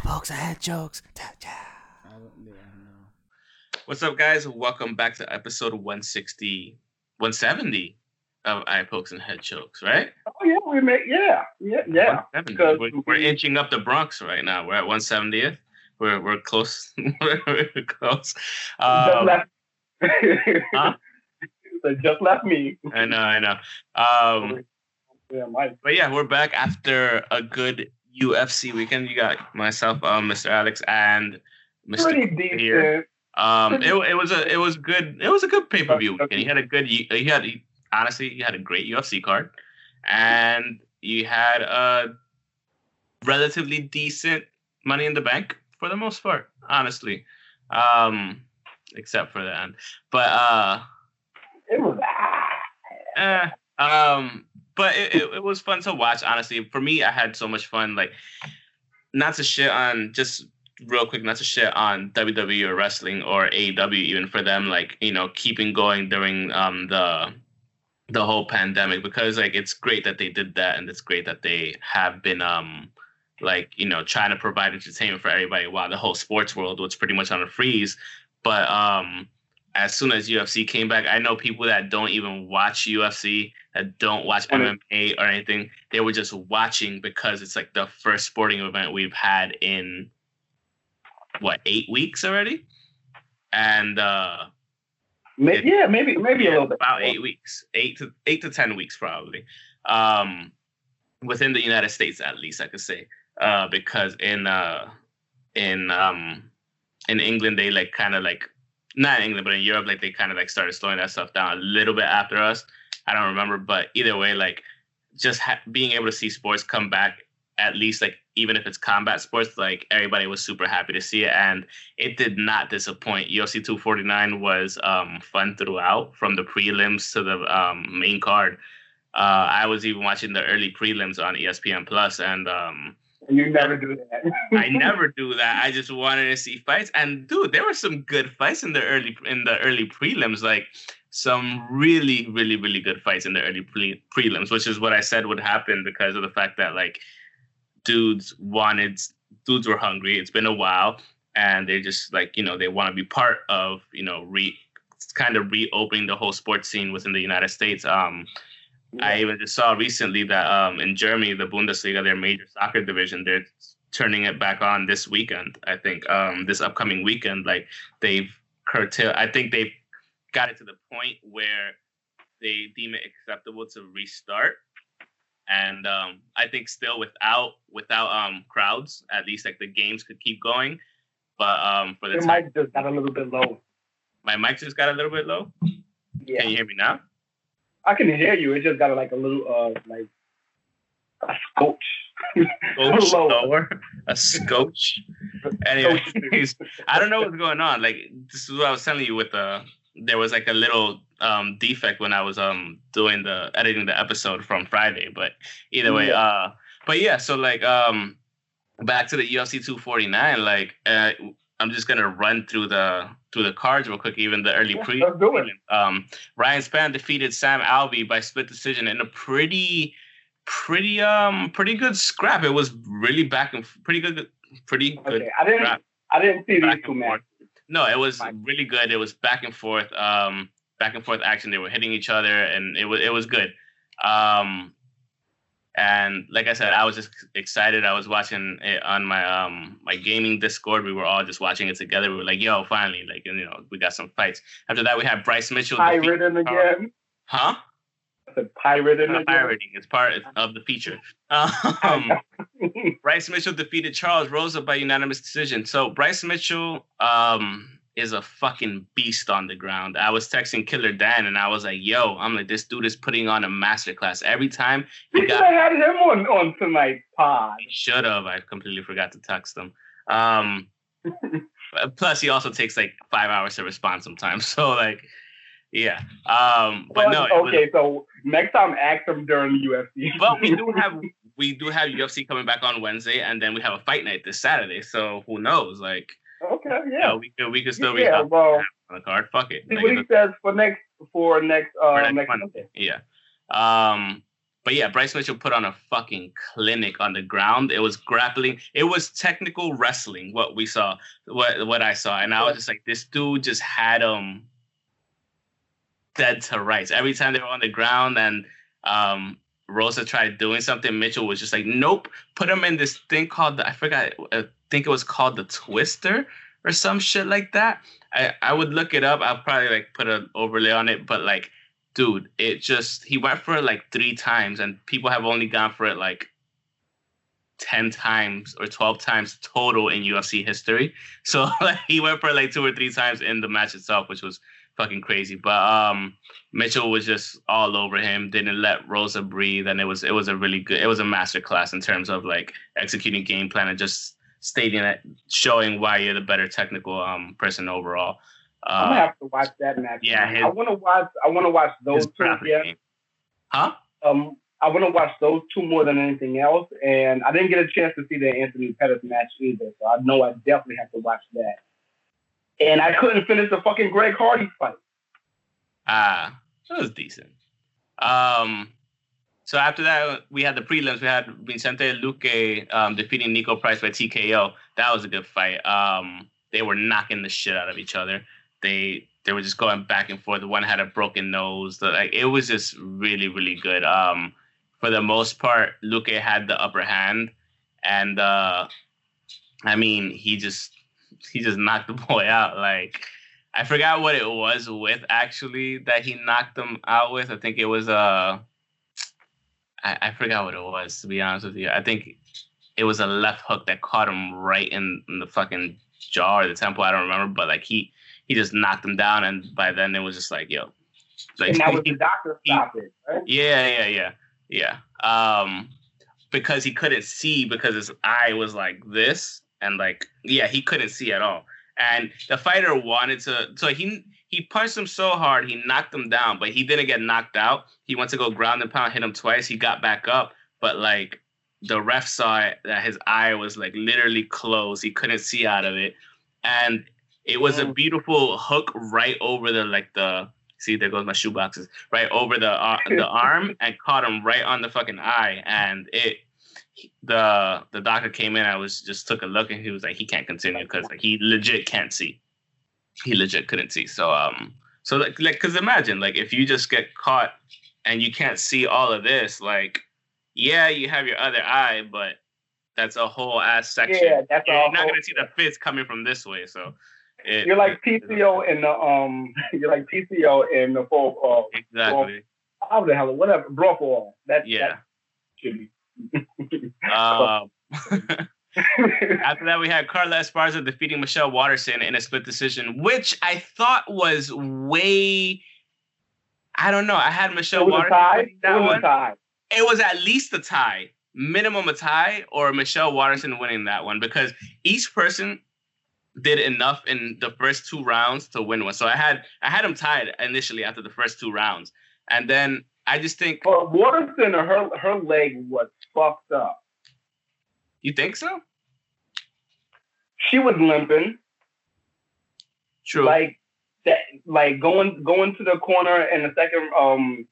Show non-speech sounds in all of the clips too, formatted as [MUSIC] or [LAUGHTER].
pokes head jokes. What's up, guys? Welcome back to episode 160, 170 of eye pokes and head chokes, right? Oh yeah, we make yeah, yeah, yeah. 170. Because We're, we're inching up the Bronx right now. We're at 170th. We're we're close. [LAUGHS] we're close. just Um, left. huh? [LAUGHS] So just left me. I know, I know. Um, [LAUGHS] Yeah, Mike. but yeah, we're back after a good UFC weekend. You got myself, um, Mr. Alex, and Mr. Pretty Cooper here. decent. Um, it, it was a it was good it was a good pay per view weekend. You had a good you had honestly you had a great UFC card, and you had a relatively decent Money in the Bank for the most part. Honestly, um, except for the end. But uh, It was eh, um, but it, it, it was fun to watch. Honestly, for me, I had so much fun. Like, not to shit on just real quick, not to shit on WWE or wrestling or AEW, even for them, like you know, keeping going during um the the whole pandemic because like it's great that they did that and it's great that they have been um like you know trying to provide entertainment for everybody while the whole sports world was pretty much on a freeze but um as soon as UFC came back, I know people that don't even watch UFC, that don't watch. MMA or anything. They were just watching because it's like the first sporting event we've had in what eight weeks already, and uh, may- yeah, maybe maybe a little bit. about eight weeks, eight to eight to ten weeks probably, um, within the United States at least I could say, uh, because in uh, in um, in England they like kind of like not in England but in Europe like they kind of like started slowing that stuff down a little bit after us. I don't remember, but either way, like just ha- being able to see sports come back at least like even if it's combat sports like everybody was super happy to see it and it did not disappoint. Ufc 249 was um, fun throughout from the prelims to the um, main card. Uh, i was even watching the early prelims on espn plus and um, You never do that. [LAUGHS] i never do that. I just wanted to see fights and dude there were some good fights in the early in the early prelims like some really really really good fights in the early pre- prelims which is what i said would happen because of the fact that like dudes wanted dudes were hungry. It's been a while and they just like you know they want to be part of you know re kind of reopening the whole sports scene within the united states. Um i even just saw recently that um in germany the bundesliga their major soccer division they're turning it back on this weekend i think. Um this upcoming weekend like they've curtailed i think they've got it to the point where they deem it acceptable to restart and um, I think still without without um, crowds, at least like the games could keep going. But um, for the Your time, mic just got a little bit low. my mic just got a little bit low. Yeah, Can you hear me now? I can hear you. It just got like a little uh like a scotch. [LAUGHS] Scotch lower, a scotch. [LAUGHS] Anyways, [LAUGHS] I don't know what's going on. Like this is what I was telling you with the there was like a little um defect when I was um doing the editing the episode from Friday. But either way, Yeah. uh but yeah, so like um back to the UFC 249, like uh I'm just gonna run through the through the cards real quick, even the early Yeah, pre. let's do it. Um, Ryan Spann defeated Sam Alvey by split decision in a pretty, pretty um pretty good scrap. It was really back and pretty good, pretty good Okay, I didn't scrap I didn't see these back two matches. No, it was really good. It was back and forth, um, back and forth action. They were hitting each other, and it was it was good. Um, and like I said, I was just excited. I was watching it on my um my gaming Discord. We were all just watching it together. We were like, "Yo, finally!" Like, you know, we got some fights. After that, we had Bryce Mitchell. defeat- Pirating again. Huh? I said pirating Not pirating. It's part of the feature. Um, [LAUGHS] Bryce Mitchell defeated Charles Rosa by unanimous decision. So Bryce Mitchell um, is a fucking beast on the ground. I was texting Killer Dan and I was like, "Yo, I'm like, this dude is putting on a masterclass every time we he should have had him on on tonight's pod. Should have. I completely forgot to text him. Um, [LAUGHS] plus, he also takes like five hours to respond sometimes. [LAUGHS] So like, yeah. Um, but no, it was- okay, so next time ask him during the UFC. but we do have we do have UFC coming back on Wednesday, and then we have a fight night this Saturday. So who knows? Like, Okay, you yeah. know, we could we could still yeah, be well, on the card. Fuck it. see Like, what he says for next for next uh next next Monday. Monday. Yeah. Um, but yeah, Bryce Mitchell put on a fucking clinic on the ground. It was grappling. It was technical wrestling. What we saw, what what I saw, and I was just like, this dude just had him dead to rights. Every time they were on the ground and um, Rosa tried doing something, Mitchell was just like, nope. Put him in this thing called the, I forgot. I think it was called the Twister or some shit like that. I I would look it up. I'll probably like put an overlay on it, but like dude, it just he went for it like three times, and people have only gone for it like ten times or twelve times total in UFC history. So [LAUGHS] like he went for like two or three times in the match itself, which was fucking crazy. But um, Mitchell was just all over him, didn't let Rosa breathe, and it was it was a really good, it was a master class in terms of like executing game plan and just stating it, showing why you're the better technical um person overall. I'm Uh, gonna have to watch that match. yeah, his- I want to watch. I want to watch those two. Yeah. Huh? Um, I want to watch those two more than anything else. And I didn't get a chance to see the Anthony Pettis match either, so I know I definitely have to watch that. And I couldn't finish the fucking Greg Hardy fight. Ah, it was decent. Um, so after that, we had the prelims. We had Vicente Luque um, defeating Niko Price by TKO. That was a good fight. Um, they were knocking the shit out of each other. They they were just going back and forth. The one had a broken nose. The, like it was just really really good. Um, for the most part, Luque had the upper hand, and uh, I mean he just he just knocked the boy out. Like I forgot what it was with actually that he knocked him out with. I think it was uh I, I forgot what it was to be honest with you. I think it was a left hook that caught him right in, in the fucking jaw or the temple. I don't remember, but like he he just knocked him down, and by then it was just like yo, like and that was [LAUGHS] the doctor stoppage, right? yeah, yeah, yeah, yeah. Um, because he couldn't see because his eye was like this, and like yeah, he couldn't see at all. And the fighter wanted to, so he he punched him so hard he knocked him down, but he didn't get knocked out. He went to go ground and pound, hit him twice. He got back up, but like the ref saw it, that his eye was like literally closed. He couldn't see out of it, and it was a Mm. beautiful hook right over the like the see there goes my shoe boxes right over the uh, the [LAUGHS] arm and caught him right on the fucking eye and it the the doctor came in I was just took a look and he was like he can't continue because like, he legit can't see he legit couldn't see so um so like like because imagine like if you just get caught and you can't see all of this like yeah you have your other eye but that's a whole ass section Yeah, that's you're not gonna see the fits coming from this way so it, You're like PCO in the um. [LAUGHS] You're like PCO in the full. Uh, exactly how the hell? Whatever. Brawl for all. That yeah That should be. [LAUGHS] um [LAUGHS] After that, we had Carla Esparza defeating Michelle Waterson in a split decision, which I thought was way. I don't know. I had Michelle it was a Waterson tie. It that was one. a tie. It was at least a tie, minimum a tie, or Michelle Waterson winning that one because each person did enough in the first two rounds to win one. So I had I had them tied initially after the first two rounds, and then I just think But Waterson, her her leg was fucked up. You think so. She was limping. True. like that like going going to the corner in the second um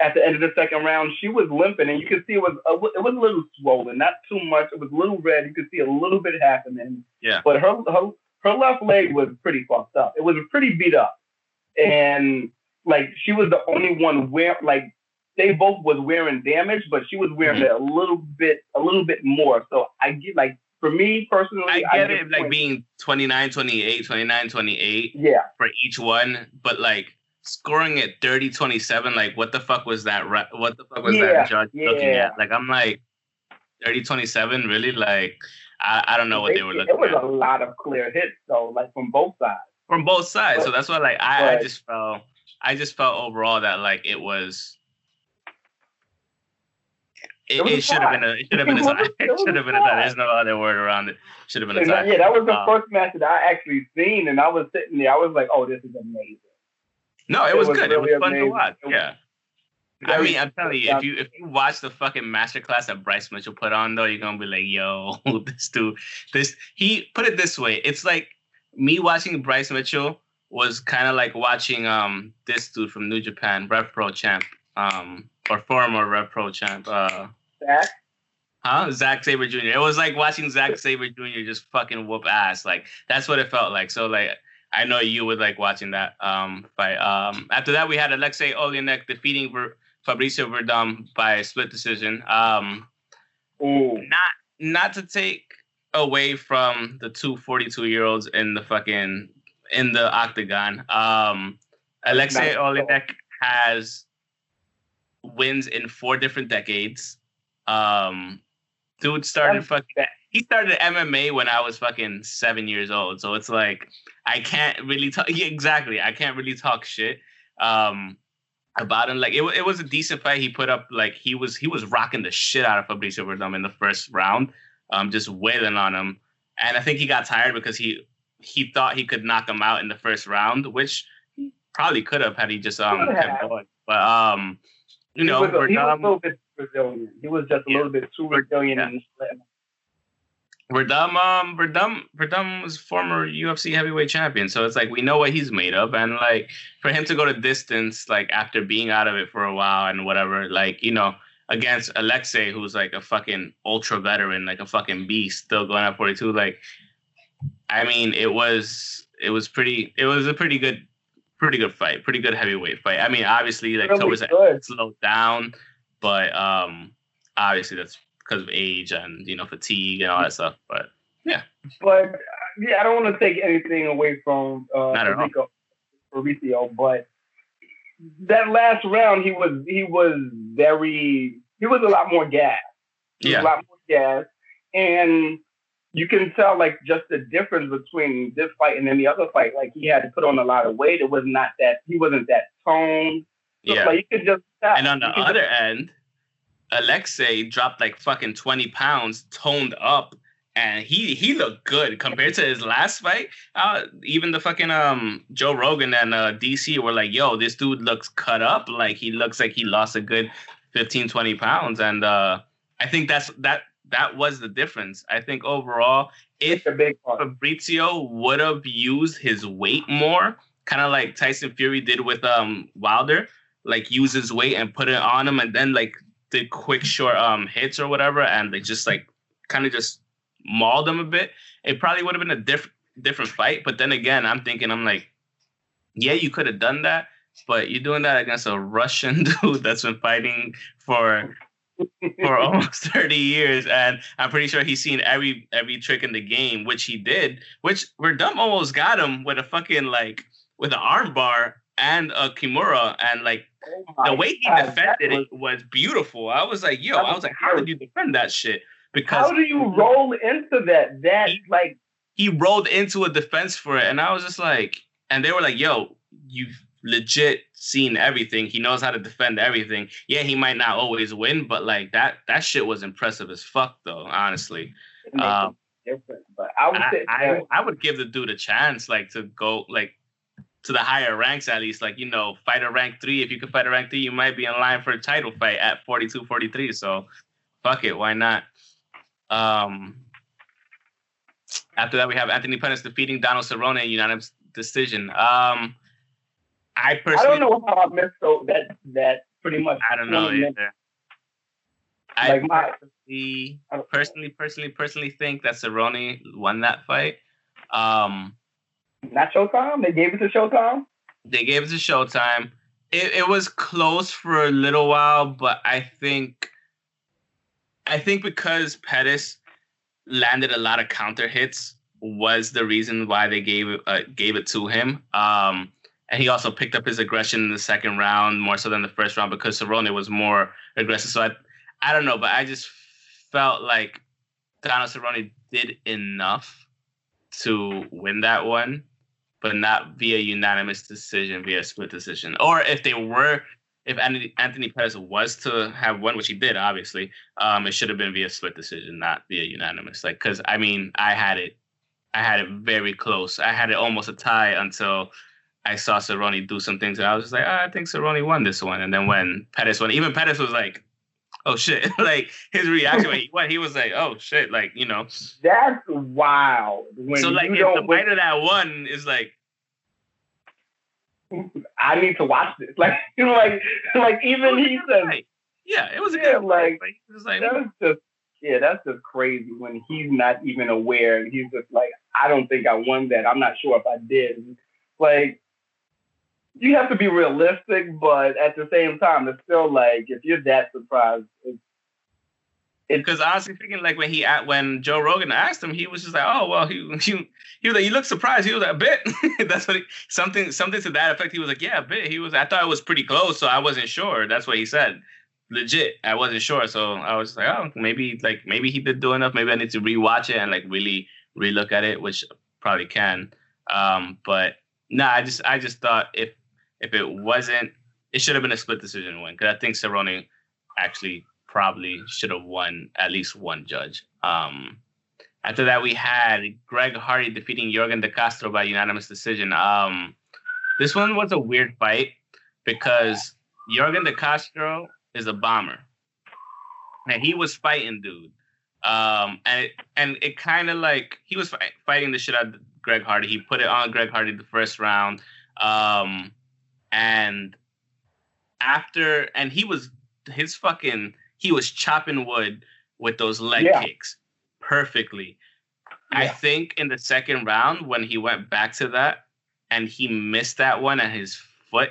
at the end of the second round she was limping and you could see it was a, it was a little swollen not too much it was a little red you could see a little bit happening Yeah. but her her, her left leg was pretty fucked up it was pretty beat up and like she was the only one where like they both was wearing damage but she was wearing Mm-hmm. it a little bit a little bit more so i get like for me personally I get give it, like being 29, 28, 29, 28 yeah for each one, but like scoring at 30, 27, like what the fuck was that? What the fuck was Yeah, that judge looking at? Like, I'm like, 30, 27, really? Like, I, I don't know what they were looking. It was at a lot of clear hits though, like from both sides. from both sides. so that's why, like, I, I just felt, I just felt overall that like it was. It, It it should have been a it should have been a It tie. [LAUGHS] it should have been a tie. There's no other word around it. Should have been a tie. yeah, that was the Uh, first match that I actually seen, and I was sitting there. I was like, "Oh, this is amazing." No, it, It was, was good. really it was fun amazing. to watch. Was- yeah. I mean, I'm telling you, if you if you watch the fucking masterclass that Bryce Mitchell put on, though, you're gonna be like, "Yo, [LAUGHS] this dude, this." He put it this way: it's like me watching Bryce Mitchell was kind of like watching um this dude from New Japan, Rev Pro champ, um or former Rev Pro champ, uh, Zach. Huh? Zack Sabre Jr. It was like watching Zack Sabre Jr. just fucking whoop ass. Like that's what it felt like. So like I know you would like watching that um fight. Um after that we had Alexei Oleinik defeating Ver- Fabricio Werdum by split decision. Um Ooh. not not to take away from the two 42 year olds in the fucking in the octagon. Um Alexei. Oleinik has wins in four different decades. Um dude started fucking he started MMA when I was fucking seven years old. So it's like I can't really talk. [LAUGHS] Yeah, exactly. I can't really talk shit um, about him. Like it, it was a decent fight. He put up like he was he was rocking the shit out of Fabricio Werdum in the first round, um, just wailing on him. And I think he got tired because he he thought he could knock him out in the first round, which he probably could have had he just um kept going. But um, you He know, was, a, he was a little bit Brazilian. He was just a Yeah. little bit too Brazilian Yeah. letting- Werdum, um, Werdum, Werdum was former UFC heavyweight champion, so it's like we know what he's made of, and like for him to go to distance, like after being out of it for a while and whatever, like you know, against Alexei, who's like a fucking ultra veteran, like a fucking beast, still going at forty two, like, I mean, it was it was pretty, it was a pretty good, pretty good fight, pretty good heavyweight fight. I mean, obviously, like really good. slowed down, but um, obviously that's because of age and you know fatigue and all that stuff. But yeah, But yeah, I don't want to take anything away from uh, Not at all. Fabrizio, Fabrizio, but that last round, he was he was very he was a lot more gas. He was Yeah. a lot more gas, and you can tell like just the difference between this fight and the other fight. Like he had to put on a lot of weight. It was not that he wasn't that toned. So, yeah, like you could just tell. and on the other end, Alexei dropped like fucking twenty pounds, toned up. And he he looked good compared to his last fight. Uh, even the fucking um Joe Rogan and uh, DC were like, "Yo, this dude looks cut up. Like he looks like he lost a good 15, 20 pounds." And uh, I think that's that that was the difference. I think overall, if It's a big part. Fabrizio would have used his weight more, kind of like Tyson Fury did with um Wilder, like use his weight and put it on him, and then like did quick short um hits or whatever, and they just like kind of just mauled him a bit. It probably would have been a different different fight. But then again, I'm thinking, I'm like, yeah, you could have done that, but you're doing that against a Russian [LAUGHS] dude that's been fighting for for [LAUGHS] almost 30 years and i'm pretty sure he's seen every every trick in the game which he did which Werdum almost got him with a fucking like with an armbar and a kimura and like Oh the way he God, defended was- it was beautiful i was like yo That i was was like how did you defend that shit because How do you roll into that? That He- like he rolled into a defense for it and i was just like and they were like yo you've legit seen everything. He knows how to defend everything. Yeah he might not always win but like that that shit was impressive as fuck though honestly. Um, a. But I would I, say I, I would give the dude a chance like to go like to the higher ranks at least like you know fight a rank three. If you could fight a rank three you might be in line for a title fight at 42 43 so fuck it why not? Um after that we have anthony pettis defeating donald cerrone in unanimous decision. Um i I don't know how I missed so that that pretty much. I don't know minutes. either. I Like my- personally, I personally, personally, personally think that Cerrone won that fight. Um, Not Showtime. They gave it to Showtime. they gave it to Showtime. It, it was close for a little while, but I think, I think because Pettis landed a lot of counter hits was the reason why they gave it uh, gave it to him. Um, and he also picked up his aggression in the second round more so than the first round because Cerrone was more aggressive. So I, I don't know, but I just felt like Donald Cerrone did enough to win that one, but not via unanimous decision, via split decision. Or if they were, if Anthony, Pettis was to have won, which he did, obviously, um, it should have been via split decision, not via unanimous. Like, because I mean, I had it, I had it very close. I had it almost a tie until I saw Cerrone do some things, and I was just like, oh, I think Cerrone won this one. And then when Pettis won, even Pettis was like, oh shit, [LAUGHS] like his reaction when he won, he was like, oh shit, like you know. That's wild. When so like, if the fighter that won is like. I need to watch this. Like, you know, like, like even he said, yeah, it was a yeah, good like, fight. Was like, that was just yeah, that's just crazy when he's not even aware. He's just like, I don't think I won that. I'm not sure if I did. Like, you have to be realistic, but at the same time, it's still like if you're that surprised, it's because honestly speaking, like when he when Joe Rogan asked him, he was just like, "Oh well," he [LAUGHS] he, he was like, "You look surprised." He was like, "A bit." [LAUGHS] That's what he, something something to that effect. He was like, "Yeah, a bit." He was. I thought it was pretty close, so I wasn't sure. That's what he said legit. I wasn't sure, so I was like, oh, maybe like maybe he did do enough. Maybe I need to rewatch it and like really relook at it, which probably can. Um, but no, nah, I just I just thought if if it wasn't, it should have been a split decision win because I think Cerrone actually probably should have won at least one judge. Um, after that, we had Greg Hardy defeating Yorgan De Castro by unanimous decision. Um, this one was a weird fight because Yorgan De Castro is a bomber. And he was fighting dude. Um, and it, and it kind of like he was fight, fighting the shit out of Greg Hardy. He put it on Greg Hardy the first round. Um, and after and he was his fucking he was chopping wood with those leg yeah. kicks perfectly. Yeah. I think in the second round when he went back to that and he missed that one and his foot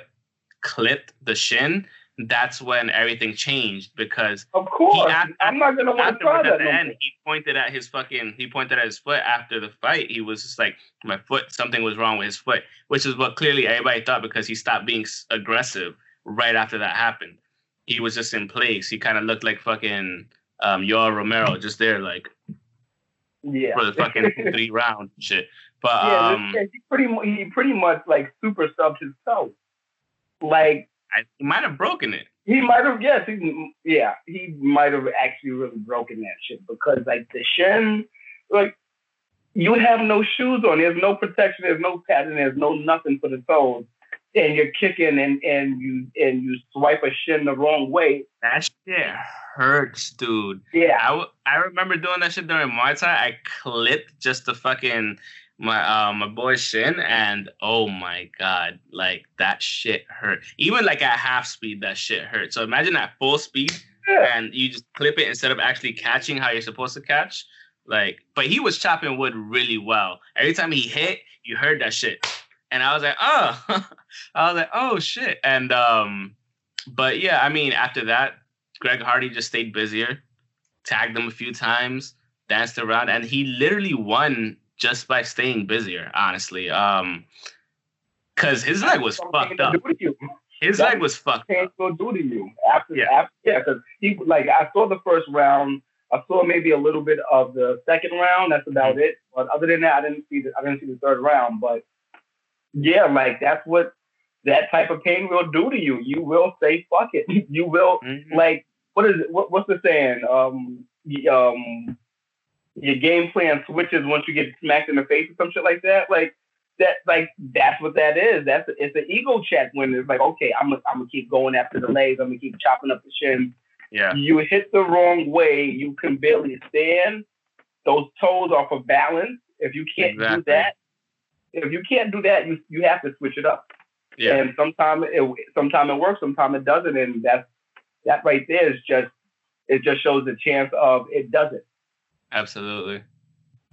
clipped the shin, that's when everything changed because of course after, I'm not gonna want to try that. At the end, he pointed at his fucking he pointed at his foot after the fight. He was just like, my foot, something was wrong with his foot, which is what clearly everybody thought because he stopped being aggressive right after that happened. He was just in place. He kind of looked like fucking um Yoel Romero, just there like yeah for the fucking [LAUGHS] three round shit. But yeah, um, he pretty he pretty much like super subbed himself. Like I, he might have broken it. He might have, yes, he, yeah, he might have actually really broken that shit because like the shin, like you have no shoes on. There's no protection. There's no padding. There's no nothing for the toes, and you're kicking and and you and you swipe a shin the wrong way. That shit hurts, dude. Yeah, I, w- I remember doing that shit during Muay Thai. I clipped just the fucking my uh, my boy Shin, and oh my god, like that shit hurt. Even like at half speed, that shit hurt. So imagine at full speed, yeah. and you just clip it instead of actually catching how you're supposed to catch. Like, but he was chopping wood really well. Every time he hit, you heard that shit, and I was like, oh, [LAUGHS] I was like, oh shit. And um, but yeah, I mean, after that, Greg Hardy just stayed busier, tagged him a few times, danced around, and he literally won just by staying busier, honestly. Um, cause his leg was fucked up. His leg was fucked up. Will do to you after, yeah, after, yeah. Because he like I saw the first round. I saw maybe a little bit of the second round. That's about mm-hmm. it. But other than that, I didn't see the I didn't see the third round. But yeah, like that's what that type of pain will do to you. You will say fuck it. [LAUGHS] You will mm-hmm. like what is it? What, what's the saying? Um, um, your game plan switches once you get smacked in the face or some shit like that. Like that, like that's what that is. That's it's an ego check when it's like, okay, I'm gonna I'm gonna keep going after the legs. I'm gonna keep chopping up the shins. Yeah. You hit the wrong way, you can barely stand. Those toes off of balance. If you can't exactly. do that, if you can't do that, you you have to switch it up. Yeah. And sometimes it sometimes it works, sometimes it doesn't, and that's that right there is just it just shows the chance of it doesn't. Absolutely.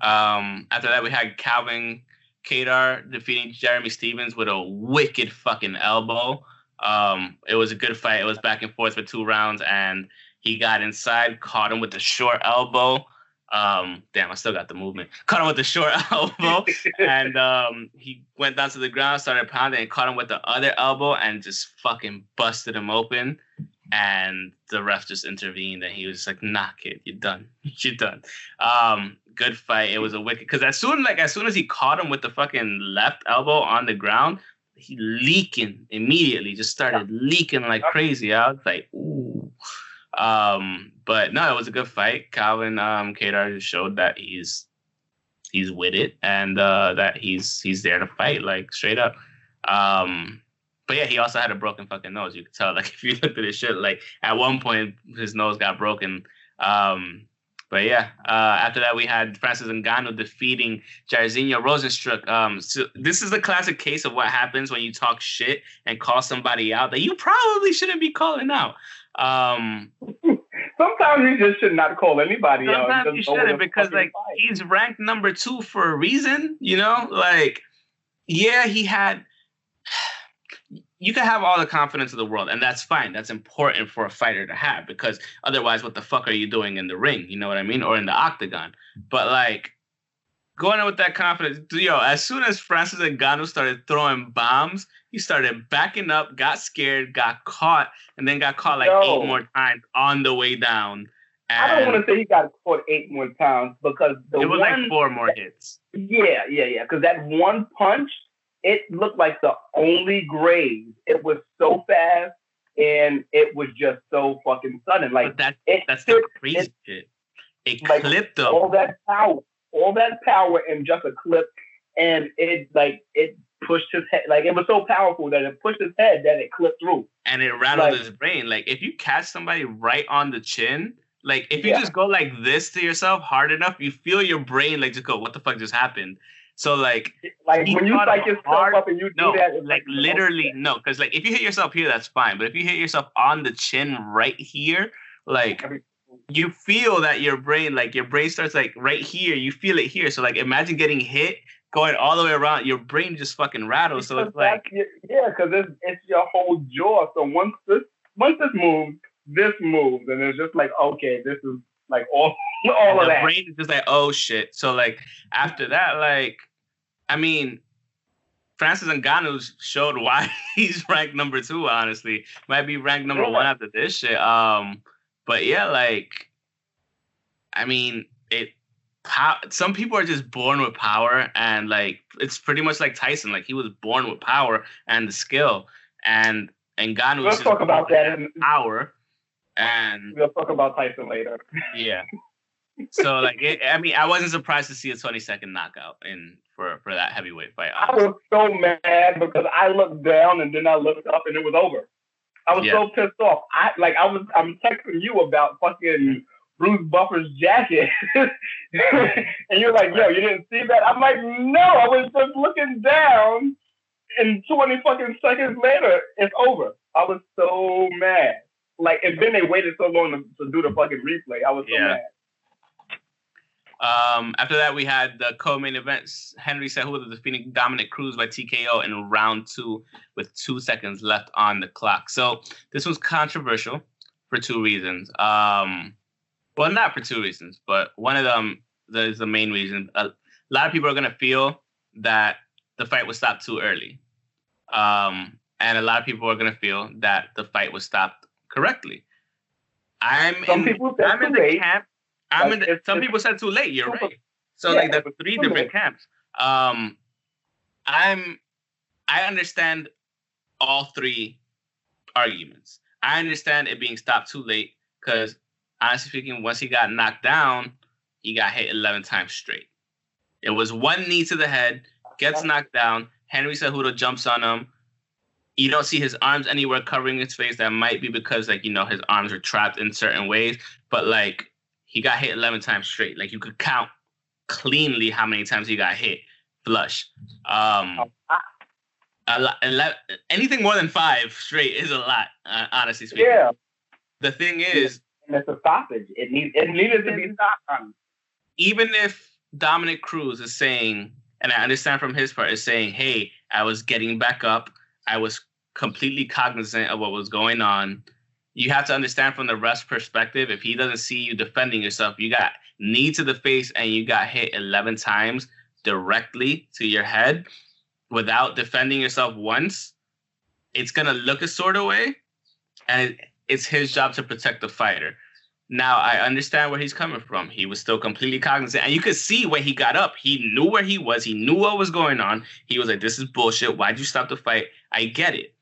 Um, after that, we had Calvin Kattar defeating Jeremy Stephens with a wicked fucking elbow. Um, it was a good fight. It was back and forth for two rounds, and he got inside, caught him with the short elbow. Um, damn, I still got the movement. [LAUGHS] Caught him with the short [LAUGHS] elbow, and um, he went down to the ground, started pounding, and caught him with the other elbow, and just fucking busted him open and the ref just intervened and he was like knock it you're done. [LAUGHS] You're done. Um good fight. It was a wicked because as soon like as soon as he caught him with the fucking left elbow on the ground he leaking immediately just started leaking like crazy. I was like ooh. Um but no it was a good fight. Calvin um Kattar just showed that he's he's with it and uh that he's he's there to fight like straight up. Um, but yeah, he also had a broken fucking nose. You could tell, [LAUGHS] like, if you looked at his shit, like at one point his nose got broken. Um, but yeah, uh, after that we had Francis Ngannou defeating Jairzinho Rozenstruik. Um, so this is the classic case of what happens when you talk shit and call somebody out that you probably shouldn't be calling out. Um, [LAUGHS] Sometimes you just should not call anybody sometimes out. you go with shouldn't because like fight. he's ranked number two for a reason. You know, like yeah, he had. You can have all the confidence of the world, and that's fine. That's important for a fighter to have because otherwise, what the fuck are you doing in the ring? You know what I mean, or in the octagon? But like going in with that confidence, yo. As soon as Francis Ngannou started throwing bombs, he started backing up, got scared, got caught, and then got caught like Yo. eight more times on the way down. I don't want to say he got caught eight more times because the it was one, like four more hits. yeah, yeah, yeah, because that one punch, it looked like the only grade. It was so fast and it was just so fucking sudden. Like But that it that's the crazy it- shit. It like, clipped all that power, all that power in just a clip, and it like it pushed his head. Like it was so powerful that it pushed his head that it clipped through. and it rattled like- his brain. Like if you catch somebody right on the chin, like if you Yeah. just go like this to yourself hard enough, you feel your brain like just go, "What the fuck just happened?" So like Like when you psych yourself hard. up and you no, do that, it's like the oh, literally no, because like if you hit yourself here, that's fine. But if you hit yourself on the chin right here, like you feel that your brain, like your brain starts like right here, you feel it here. So like imagine getting hit going all the way around, your brain just fucking rattles. So it's like your- yeah, because it's it's your whole jaw. So once this once this moves, this moves, and it's just like okay, this is like all [LAUGHS] all of the that. brain is just like, oh shit. So like after that, like, I mean, Francis Ngannou showed why [LAUGHS] he's ranked number two. Honestly, might be ranked number Yeah. one after this shit. Um, but yeah, like, I mean, it. Pow- some people are just born with power, and like it's pretty much like Tyson. Like he was born with power and the skill, and and Ngannou. Let's talk about that. In, power, and we'll talk about Tyson later. [LAUGHS] yeah. So like, it, I mean, I wasn't surprised to see a 20 second knockout in for for that heavyweight fight. I was so mad because I looked down and then I looked up and it was over. I was Yeah. so pissed off. I like I was I'm texting you about fucking Bruce Buffer's jacket, [LAUGHS] and you're like, "Yo, you didn't see that?" I'm like, "No, I was just looking down." And 20 fucking seconds later, it's over. I was so mad. Like, and then they waited so long to, to do the fucking replay. I was so Yeah. mad. Um, after that, we had the co-main events: Henry Cejudo defeating Dominick Cruz by TKO in round two with two seconds left on the clock. So this was controversial for two reasons. Um, well, not for two reasons, but one of them is the main reason. A lot of people are gonna feel that the fight was stopped too early, um, and a lot of people are gonna feel that the fight was stopped correctly. I'm Some in, people said I'm in the late. camp. I'm Like, in the, some people said too late. You're right. So Yeah, like that's it's three different late. camps. Um, I'm I understand all three arguments. I understand it being stopped too late because honestly speaking, once he got knocked down, he got hit 11 times straight. It was one knee to the head, gets knocked down. Henry Cejudo jumps on him. You don't see his arms anywhere covering his face. That might be because, like, you know, his arms are trapped in certain ways. But like, he got hit 11 times straight. Like, you could count cleanly how many times he got hit flush. Um, a lot, ele- anything more than five straight is a lot, uh, honestly speaking. Yeah, The thing is, and it's a stoppage. It needs it needed to be stopped. even if Dominick Cruz is saying, and I understand from his part, is saying, hey, I was getting back up. I was completely cognizant of what was going on. You have to understand from the ref's perspective, if he doesn't see you defending yourself, you got knee to the face and you got hit 11 times directly to your head without defending yourself once, it's going to look a sort of way. And it, it's his job to protect the fighter. Now I understand where he's coming from. He was still completely cognizant, and you could see when he got up, he knew where he was. He knew what was going on. He was like, "This is bullshit. Why'd you stop the fight?" I get it.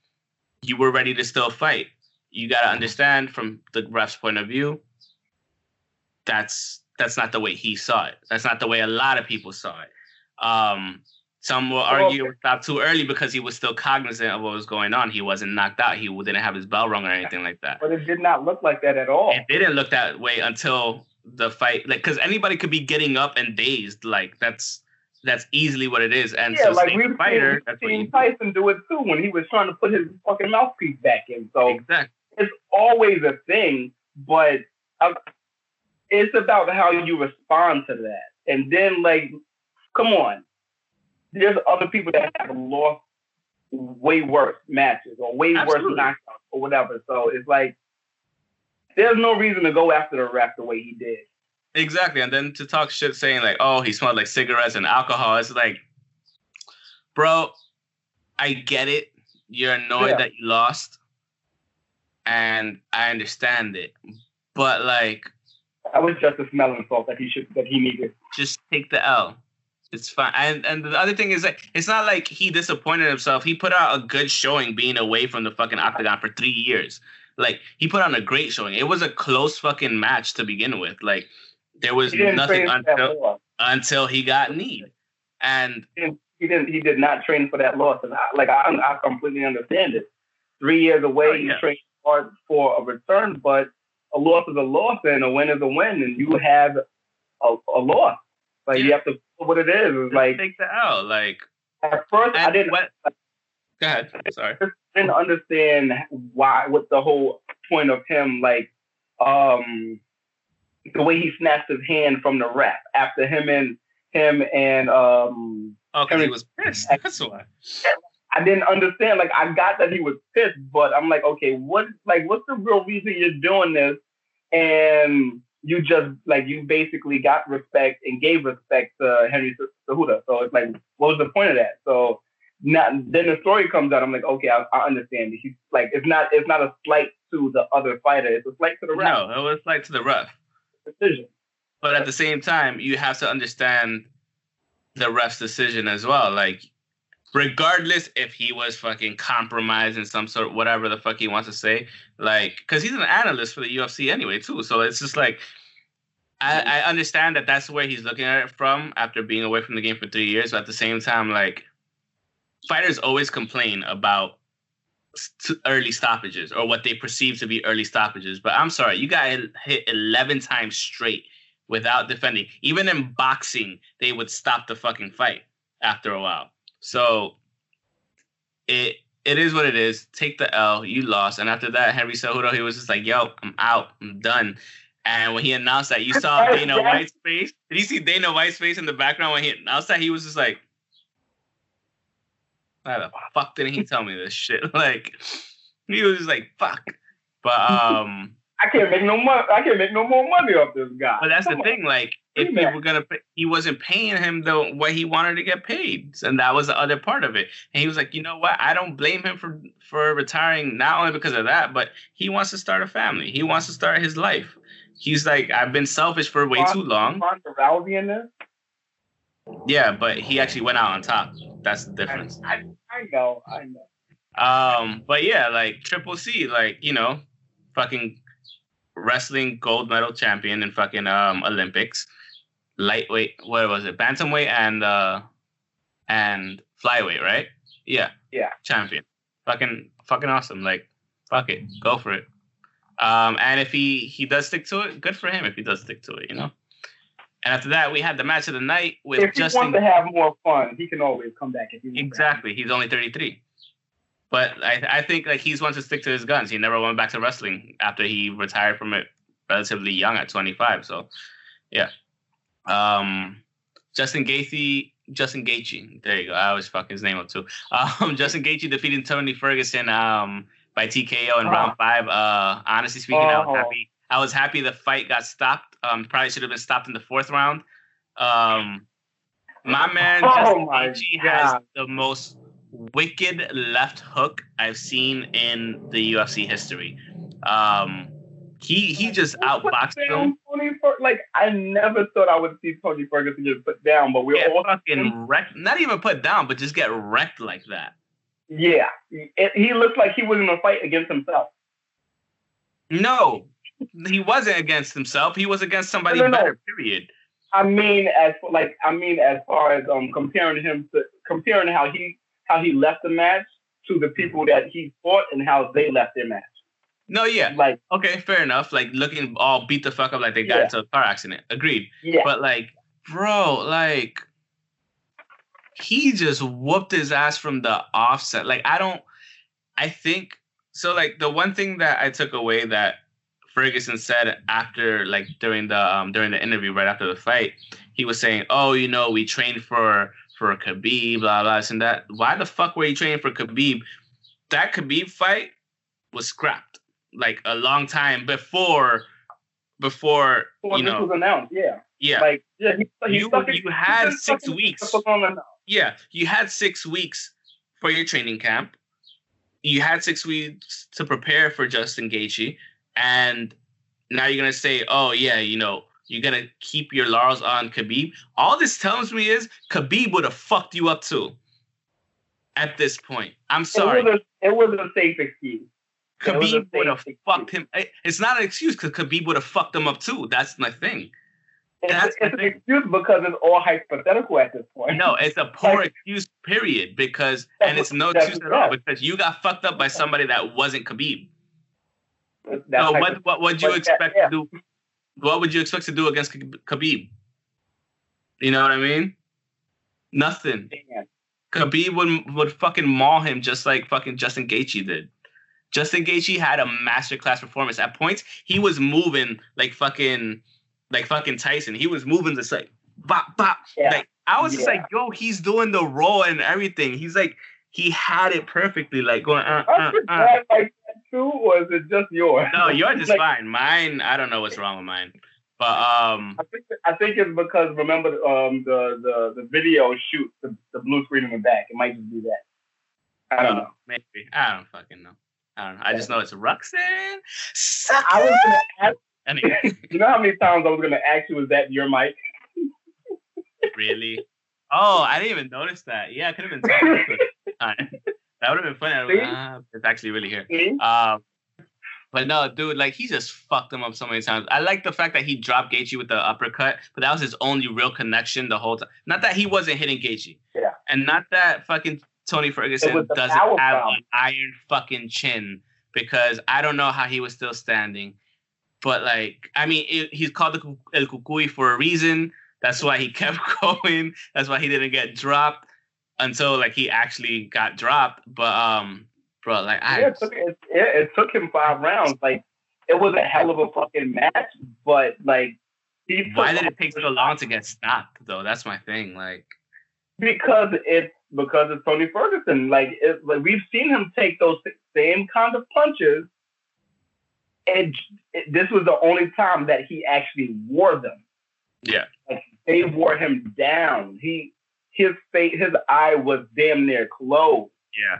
You were ready to still fight. You gotta understand from the ref's point of view. That's that's not the way he saw it. That's not the way a lot of people saw it. Um, Some will argue it stopped too early because he was still cognizant of what was going on. He wasn't knocked out. He didn't have his bell rung or anything like that. But it did not look like that at all. It didn't look that way until the fight, like, because anybody could be getting up and dazed. Like that's that's easily what it is. And yeah, so like we've fighter, seen, seen Tyson do it too when he was trying to put his fucking mouthpiece back in. So exactly. it's always a thing, but uh, it's about how you respond to that. And then, like, come on, there's other people that have lost way worse matches or way Absolutely. worse knockouts or whatever. So it's like there's no reason to go after the ref the way he did. Exactly. And then to talk shit saying like, oh, he smelled like cigarettes and alcohol. It's like, bro, I get it. You're annoyed Yeah. that you lost. And I understand it. But like, That was just a smelling salt that he should that he needed. just take the L. It's fine. And and the other thing is that it's not like he disappointed himself. He put out a good showing being away from the fucking octagon for three years. Like he put on a great showing. It was a close fucking match to begin with. Like there was nothing train for that until until he got kneed. And He didn't, he didn't. He did not train for that loss, and I, like I, I completely understand it. Three years away, Oh, you train hard for a return, but a loss is a loss, and a win is a win, and you have a, a loss. Like you have to know what it is. It's just like take the L. Like at first, I didn't. what go ahead. Sorry. I didn't understand why what the whole point of him like um the way he snatched his hand from the ref after him and him and um Oh, because he was pissed. That's why. I didn't understand like I got that he was pissed but I'm like okay what like what's the real reason you're doing this and you just like you basically got respect and gave respect to Henry Cejudo so it's like what was the point of that so now then the story comes out. I'm like, okay, I, I understand. He's like, it's not, it's not a slight to the other fighter. It's a slight to the ref No, it was like to the ref. decision. But at the same time, you have to understand the ref's decision as well. Like, regardless if he was fucking compromised in some sort, whatever the fuck he wants to say, like, because he's an analyst for the UFC anyway, too. So it's just like, I, I understand that that's where he's looking at it from after being away from the game for three years. But at the same time, like, fighters always complain about early stoppages or what they perceive to be early stoppages. But I'm sorry, you got hit 11 times straight without defending. Even in boxing, they would stop the fucking fight after a while. So it it is what it is. Take the L. You lost. And after that, Henry Cejudo, he was just like, yo, I'm out. I'm done. And when he announced that, you saw [LAUGHS] Dana White's face. Did you see Dana White's face in the background when he announced that? He was just like, why the fuck didn't he tell me this shit? [LAUGHS] Like, he was just like, fuck. But um, [LAUGHS] I can't make no money. I can't make no more money off this guy. but that's the on. thing. Like, if he were gonna, pay, he wasn't paying him the what he wanted to get paid, and that was the other part of it. And he was like, you know what? I don't blame him for for retiring, not only because of that, but he wants to start a family. He wants to start his life. He's like, I've been selfish for way too long. In. Yeah, but he actually went out on top. That's the I, difference. I, I know. I know. Um, but yeah, like Triple C, like you know, fucking wrestling gold medal champion in fucking um Olympics, lightweight, what was it, bantamweight and uh and flyweight, right? Yeah, Yeah. champion, fucking fucking awesome. Like, fuck it, go for it. Um, and if he he does stick to it, good for him. If he does stick to it, you know. And after that, we had the match of the night with If he Justin. wants to have more fun, he can always come back. If he. Exactly. He's only 33. But I, I think like he's wants to stick to his guns. He never went back to wrestling after he retired from it relatively young at 25. So yeah. Um Justin Gaethje, Justin Gaethje. There you go. I always fuck his name up too. [LAUGHS] Um Justin Gaethje defeated Tony Ferguson um by TKO in Oh. round five. Uh honestly speaking, I was Oh. happy. I was happy the fight got stopped. Um probably should have been stopped in the fourth round. Um my man Oh Justin Gaethje has the most wicked left hook I've seen in the UFC history. Um, he he just outboxed down him. Tony Fer- like I never thought I would see Tony Ferguson get put down, but we're all fucking wrecked. Not even put down, but just get wrecked like that. yeah. It, he looked like he was in a fight against himself. No, he wasn't against himself. He was against somebody No, no, no. better. Period. I mean, as like I mean, as far as um comparing him to comparing how he how he left the match to the people that he fought and how they left their match. No, yeah. Like, okay, fair enough. Like looking all beat the fuck up like they got Yeah. into a car accident. Agreed. yeah, But like, bro, like he just whooped his ass from the offset. Like, I don't I think so like the one thing that I took away that Ferguson said after like during the um during the interview right after the fight, he was saying, Oh, you know, we trained for for Khabib, blah blah this and that. Why the fuck were you training for Khabib? That Khabib fight was scrapped like a long time before before you this know was announced, yeah, yeah. Like yeah, he, he you stuck you had six weeks. for long enough. yeah you had six weeks for your training camp. You had six weeks to prepare for Justin Gaethje and now you're gonna say oh yeah you know you're gonna keep your laurels on Khabib. All this tells me is Khabib would have fucked you up too. At this point. I'm sorry It was a, it was a safe excuse. Khabib would have fucked him it's not an excuse because Khabib would have fucked him up too that's my thing It's, That's it's an excuse because it's all hypothetical at this point. No, it's a poor Like- excuse, period. Because and it's no excuse at all because you got fucked up by somebody that wasn't Khabib. That's So what what would you but that- expect yeah. to do? What would you expect to do against Kh- Khabib? You know what I mean? Nothing. Man. Khabib would would fucking maul him just like fucking Justin Gaethje did. Justin Gaethje had a masterclass performance. At points, he was moving like fucking like fucking Tyson. He was moving just like bop bop. Yeah. Like I was just like, yo, he's doing the roll and everything. He's like, he had it perfectly, like going. Uh, uh, uh. like that too, or is it just yours? No, yours is Like, fine. Mine, I don't know what's wrong with mine, but um, I think I think it's because remember um the the the video shoot the, the blue screen in the back. It might just be that. I don't know. maybe I don't fucking know. I don't know. I just know it's Ruxin. Suck I was gonna ask. Anyway, [LAUGHS] You know how many times I was gonna ask you, is that your mic? really? Oh, I didn't even notice that. Yeah, it could have been. Alright. [LAUGHS] [LAUGHS] That would have been funny. I ah, it's actually really here. Um, but no, dude, like he just fucked him up so many times. I like the fact that he dropped Gaethje with the uppercut, but that was his only real connection the whole time. Not that he wasn't hitting Gaethje, Yeah. and not that fucking Tony Ferguson doesn't have problem. an iron fucking chin because I don't know how he was still standing. But like, I mean, it, he's called the El Cucuy for a reason. That's why he [LAUGHS] kept going. That's why he didn't get dropped until like he actually got dropped. But um, bro, like I Yeah, it took, it, it, it took him five rounds. Like it was a hell of a fucking match, but like he why did it take so long to get stopped though? That's my thing. Like, because it's because it's Tony Ferguson. Like, it, like we've seen him take those same kind of punches, and it, this was the only time that he actually wore them. Yeah. like they wore him down. He his face, his eye was damn near closed. yeah.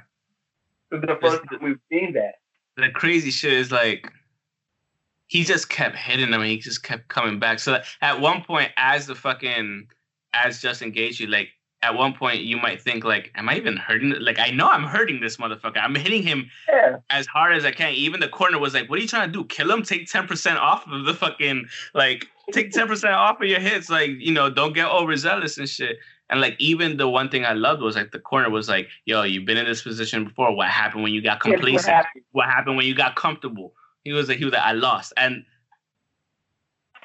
This is the first time we've seen that. The crazy shit is like he just kept hitting them and he just kept coming back. So at one point, as the fucking as Justin Gaethje, like at one point you might think like, am I even hurting? Like I know I'm hurting this motherfucker. I'm hitting him Yeah, as hard as I can. Even the corner was like, "What are you trying to do? Kill him? Take ten percent off of the fucking like, take [LAUGHS] ten percent off of your hits. Like, you know, don't get overzealous and shit." And like, even the one thing I loved was like the corner was like, "Yo, you've been in this position before. What happened when you got Guess what complacent? happened? What happened when you got comfortable?" He was like, "He was like, I lost." And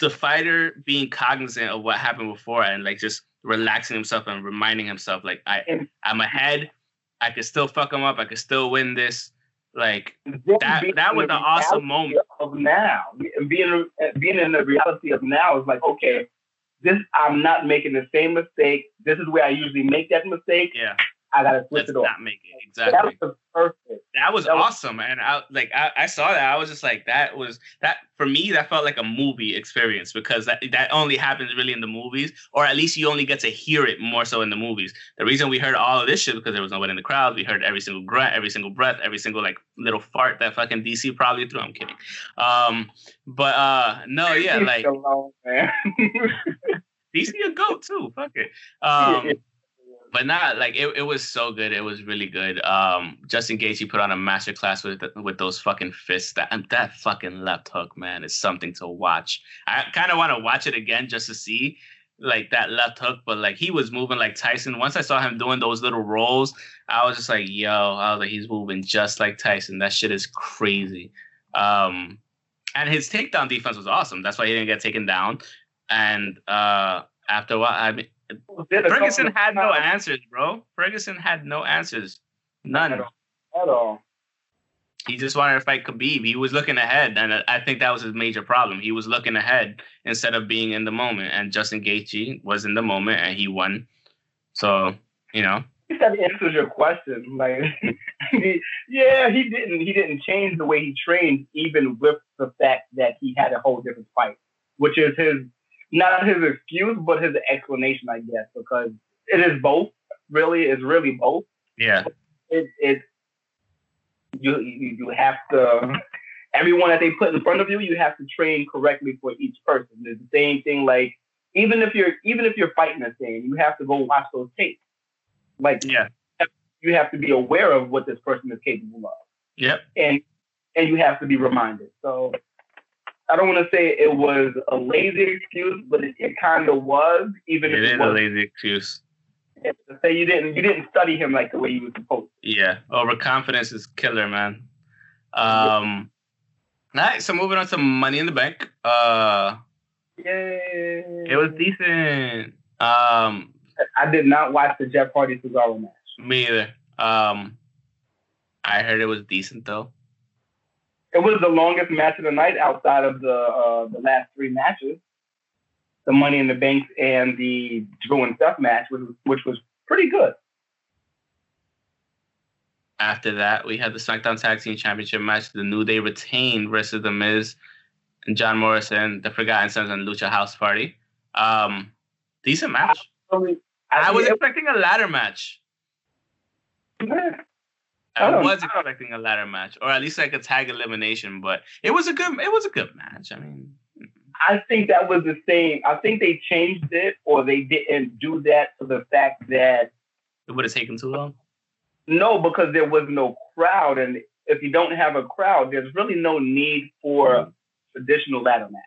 the fighter being cognizant of what happened before and like just relaxing himself and reminding himself, like, I, I'm ahead. I could still fuck him up. I could still win this. Like that that was an awesome moment. Of now, being being in the reality of now is like, okay, this I'm not making the same mistake. This is where I usually make that mistake. Yeah, I gotta switch let's it off. not make it That exactly. was perfect. That was that was- awesome, and I like I, I saw that. I was just like, that was that for me. That felt like a movie experience because that that only happens really in the movies, or at least you only get to hear it more so in the movies. The reason we heard all of this shit because there was no one in the crowd. We heard every single grunt, every single breath, every single like little fart that fucking DC probably threw. I'm kidding. Um, but uh, no, [LAUGHS] yeah, like me alone, man. [LAUGHS] DC a goat too. Fuck it. Um, but not like it, it was so good. It was really good. Um, Justin Gaethje put on a masterclass with with those fucking fists. That that fucking left hook, man, is something to watch. I kind of want to watch it again just to see like that left hook, but like he was moving like Tyson. Once I saw him doing those little rolls, I was just like, yo, I was like, he's moving just like Tyson. That shit is crazy. Um, and his takedown defense was awesome. That's why he didn't get taken down. And uh, after a while, I mean, Ferguson had no answers, bro. Ferguson had no answers, none at all. At all. He just wanted to fight Khabib. He was looking ahead, and I think that was his major problem. He was looking ahead instead of being in the moment. And Justin Gaethje was in the moment, and he won. So you know, that answers your question. Like, [LAUGHS] yeah, he didn't. He didn't change the way he trained, even with the fact that he had a whole different fight, which is his not his excuse, but his explanation, I guess, because it is both. Really, it's really both. Yeah. It it you you, have to everyone that they put in front of you, you have to train correctly for each person. It's the same thing. Like even if you're even if you're fighting a thing, you have to go watch those tapes. Like yeah, you have to be aware of what this person is capable of. Yep. And and you have to be reminded. So I don't want to say it was a lazy excuse, but it, it kind of was. Even it if it is a lazy excuse. To say you didn't you didn't study him like the way you were supposed. To. Yeah, overconfidence is killer, man. Um, all right, so moving on to Money in the Bank. Uh, Yay! It was decent. Um, I did not watch the Jeff Hardy Cesaro match. Me either. Um, I heard it was decent though. It was the longest match of the night outside of the uh, the last three matches, the Money in the Bank and the Drew and Steph match, which was, which was pretty good. After that, we had the SmackDown Tag Team Championship match. The New Day retained versus The Miz and John Morrison, The Forgotten Sons, and Lucha House Party. Um, decent match. I, I was expecting a ladder match. [LAUGHS] I, I was expecting a ladder match, or at least like a tag elimination. But it was a good. It was a good match. I mean, hmm. I think that was the same. I think they changed it, or they didn't do that for the fact that it would have taken too long. No, because there was no crowd, and if you don't have a crowd, there's really no need for a traditional ladder match.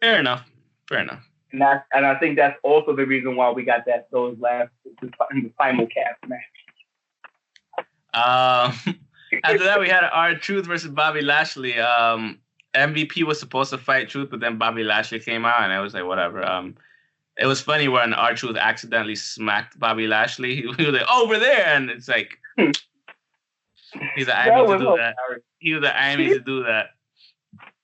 Fair enough. Fair enough. And that's and I think that's also the reason why we got that those last the, the simulcast match. Um, [LAUGHS] after that, we had R-Truth versus Bobby Lashley. Um, MVP was supposed to fight Truth, but then Bobby Lashley came out, and I was like, whatever. Um, it was funny when R-Truth accidentally smacked Bobby Lashley. [LAUGHS] He was like, over there, and it's like, [LAUGHS] he's like, I need to do that. He was like, I need to do that.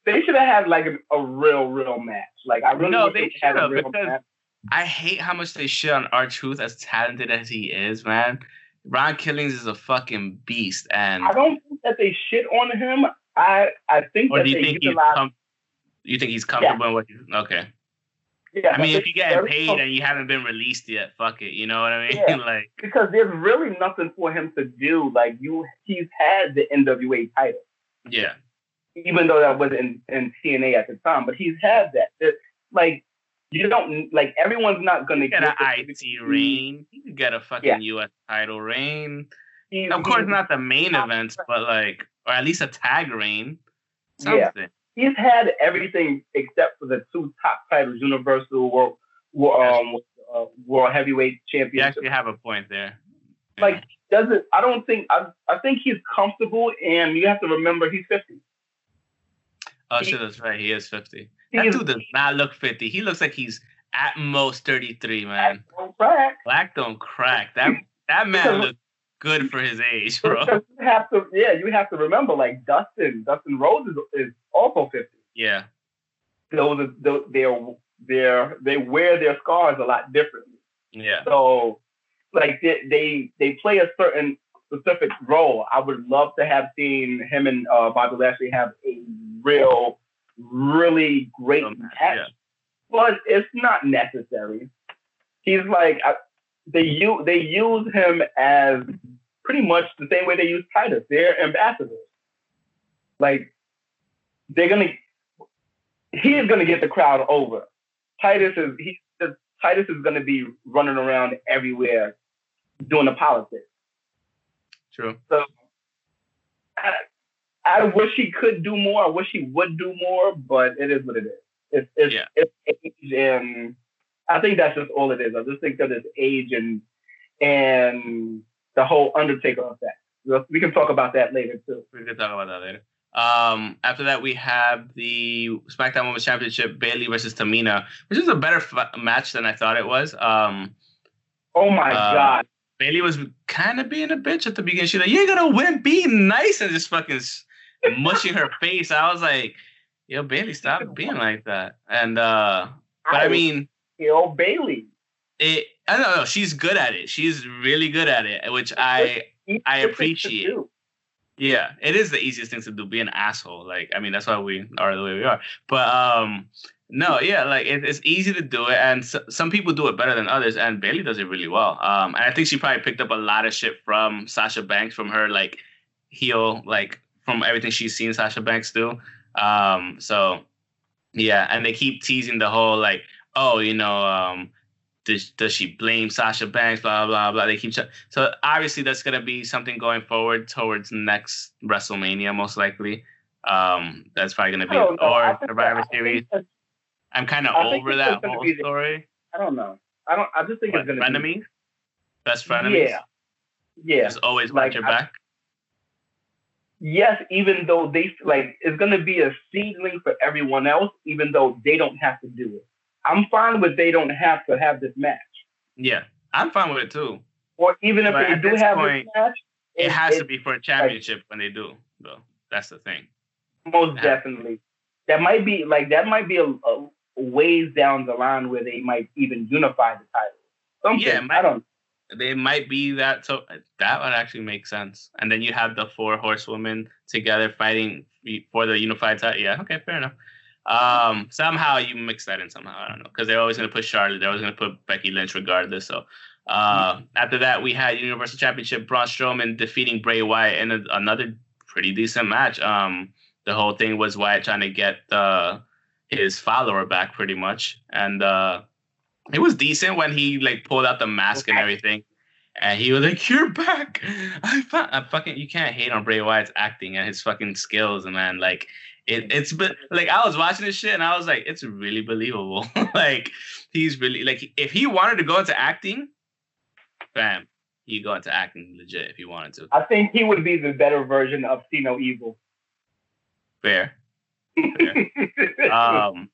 They should have had like a, a, real, real match. Like I really no, they should have because match. I hate how much they shit on R-Truth as talented as he is, man. Ron Killings is a fucking beast, and I don't think that they shit on him. I I think or that do you think he's com- you think he's comfortable yeah. with okay. Yeah, I mean, if you're getting paid and you haven't been released yet, fuck it. You know what I mean? Yeah, [LAUGHS] like because there's really nothing for him to do. Like you, he's had the NWA title. Yeah. Even though that was in, in TNA at the time, but he's had that. It, like you don't like everyone's not gonna get, get an IC reign. You could get a fucking yeah. US title reign. He, of course, not the main events, but like, or at least a tag reign. Something. Yeah. He's had everything except for the two top titles: Universal World, um, uh, World Heavyweight Championship. You actually have a point there. Like, doesn't I don't think I I think he's comfortable, and you have to remember he's fifty. Oh shit, that's right. He is fifty. That dude does not look 50. He looks like he's at most 33, man. Black don't crack. Black don't crack. That that [LAUGHS] man looks good for his age, bro. You have to, yeah, you have to remember, like Dustin, Dustin Rhodes is, is also 50. Yeah. Those are they're they're they wear their scars a lot differently. Yeah. So like they they, they play a certain specific role. I would love to have seen him and uh, Bobby Lashley have a real really great match, yeah. but it's not necessary. He's like I, they use they use him as pretty much the same way they use Titus. They're ambassadors. Like they're gonna he is gonna get the crowd over. Titus is he Titus is gonna be running around everywhere doing the politics. True. So I, wish he could do more. I wish he would do more, but it is what it is. It's it's, yeah. it's age and I think that's just all it is. I just think that it's age and and the whole Undertaker effect. We can talk about that later too. We can talk about that later. Um, after that, we have the SmackDown Women's Championship: Bayley versus Tamina, which is a better f- match than I thought it was. Um, oh my uh, god! Bayley was kind of being a bitch at the beginning. She's like, "You ain't gonna win, be nice," and just fucking mushing her face. I was like, "Yo, Bayley, stop being like that." And uh, but I mean, yo, Bayley. It. I don't know. She's good at it. She's really good at it, which I I appreciate. Yeah, it is the easiest thing to do. Be an asshole. Like, I mean, that's why we are the way we are. But um, no, yeah, like it, it's easy to do it, and so, some people do it better than others. And Bayley does it really well. Um, and I think she probably picked up a lot of shit from Sasha Banks from her like heel, like from everything she's seen Sasha Banks do. Um, so yeah, and they keep teasing the whole like, oh, you know, um, does, does she blame Sasha Banks? Blah blah blah. They keep ch- so obviously that's gonna be something going forward towards next WrestleMania most likely. Um, that's probably gonna be or Survivor Series. I'm kind of over that whole story. I don't know. I don't. I just think what, it's gonna frenemies? be best frenemies. Yeah, yeah. Just always like, watch your back. Yes, even though they like it's gonna be a seedling for everyone else, even though they don't have to do it. I'm fine with they don't have to have this match. Yeah, I'm fine with it too. Or even if but they do have point, this match, it, it has it, to be for a championship like, when they do, though. That's the thing. Most definitely. That might be like that might be a, a, ways down the line where they might even unify the title. Something. Yeah, might, I don't. They might be that. So that would actually make sense. And then you have the four horsewomen together fighting for the unified title. Yeah. Okay. Fair enough. Um, somehow you mix that in somehow. I don't know because they're always going to put Charlotte. They're always going to put Becky Lynch regardless. So uh, after that, we had Universal Championship Braun Strowman defeating Bray Wyatt in a, another pretty decent match. Um, the whole thing was Wyatt trying to get uh, his follower back, pretty much, and uh, it was decent when he like pulled out the mask and everything. And he was like, "You're back." [LAUGHS] I, I fucking you can't hate on Bray Wyatt's acting and his fucking skills, and man, like it, it's been like I was watching this shit and I was like, it's really believable. [LAUGHS] like he's really like if he wanted to go into acting, bam, he go into acting legit if he wanted to. I think he would be the better version of See No Evil. Fair. [LAUGHS] Fair. um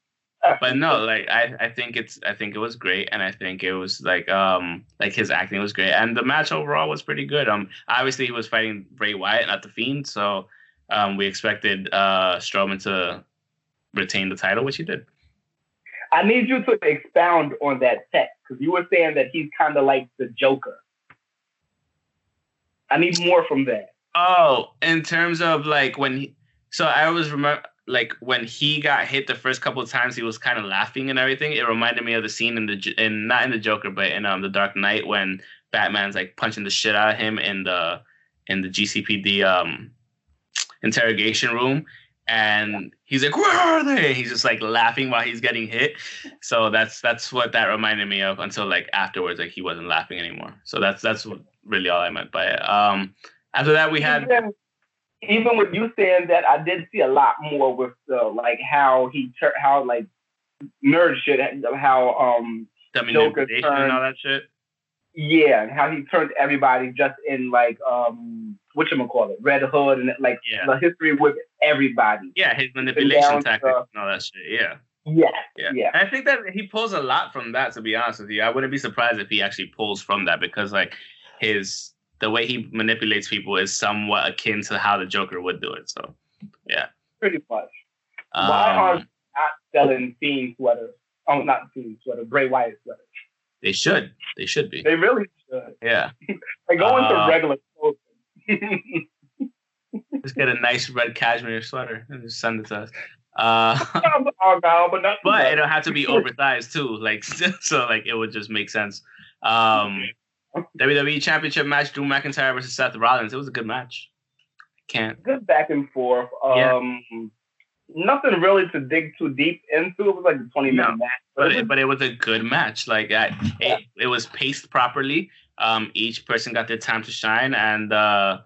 but no, like I, I think it's I think it was great and I think it was like um like his acting was great and the match overall was pretty good. Um obviously he was fighting Bray Wyatt, not the Fiend, so um, we expected uh, Strowman to retain the title, which he did. I need you to expound on that text because you were saying that he's kind of like the Joker. I need more from that. Oh, in terms of like when he, so I was remember like when he got hit the first couple of times, he was kind of laughing and everything. It reminded me of the scene in the in not in the Joker, but in um the Dark Knight when Batman's like punching the shit out of him in the in the GCPD um interrogation room and he's like, "Where are they?" He's just like laughing while he's getting hit. So that's that's what that reminded me of until like afterwards, like he wasn't laughing anymore. So that's that's what, really all I meant by it. Um, after that, we had even, with you saying that, I did see a lot more with the like how he tur- how like nerd shit, how um Joker turned, and all that shit. Yeah, how he turned everybody just in like um what you call it, Red Hood, and like yeah. the history with everybody. Yeah, his manipulation tactics and all that shit. Yeah. Yeah, yeah, yeah. I think that he pulls a lot from that. To be honest with you, I wouldn't be surprised if he actually pulls from that because like his the way he manipulates people is somewhat akin to how the Joker would do it. So, yeah, pretty much. Um, Why are not selling Fiend sweaters? Oh, not Fiend sweater, Bray Wyatt sweaters. They should. They should be. They really should. Yeah. [LAUGHS] they go into uh, regular clothes [LAUGHS] just get a nice red cashmere sweater and just send it to us. Uh, [LAUGHS] but it'll have to be oversized too, like so, like it would just make sense. Um, WWE Championship match: Drew McIntyre versus Seth Rollins. It was a good match. Can't good back and forth. Um, yeah. Nothing really to dig too deep into. It was like a twenty minute no, match, but it, but it was a good match. Like I, yeah. it, it was paced properly. Um, each person got their time to shine, and uh,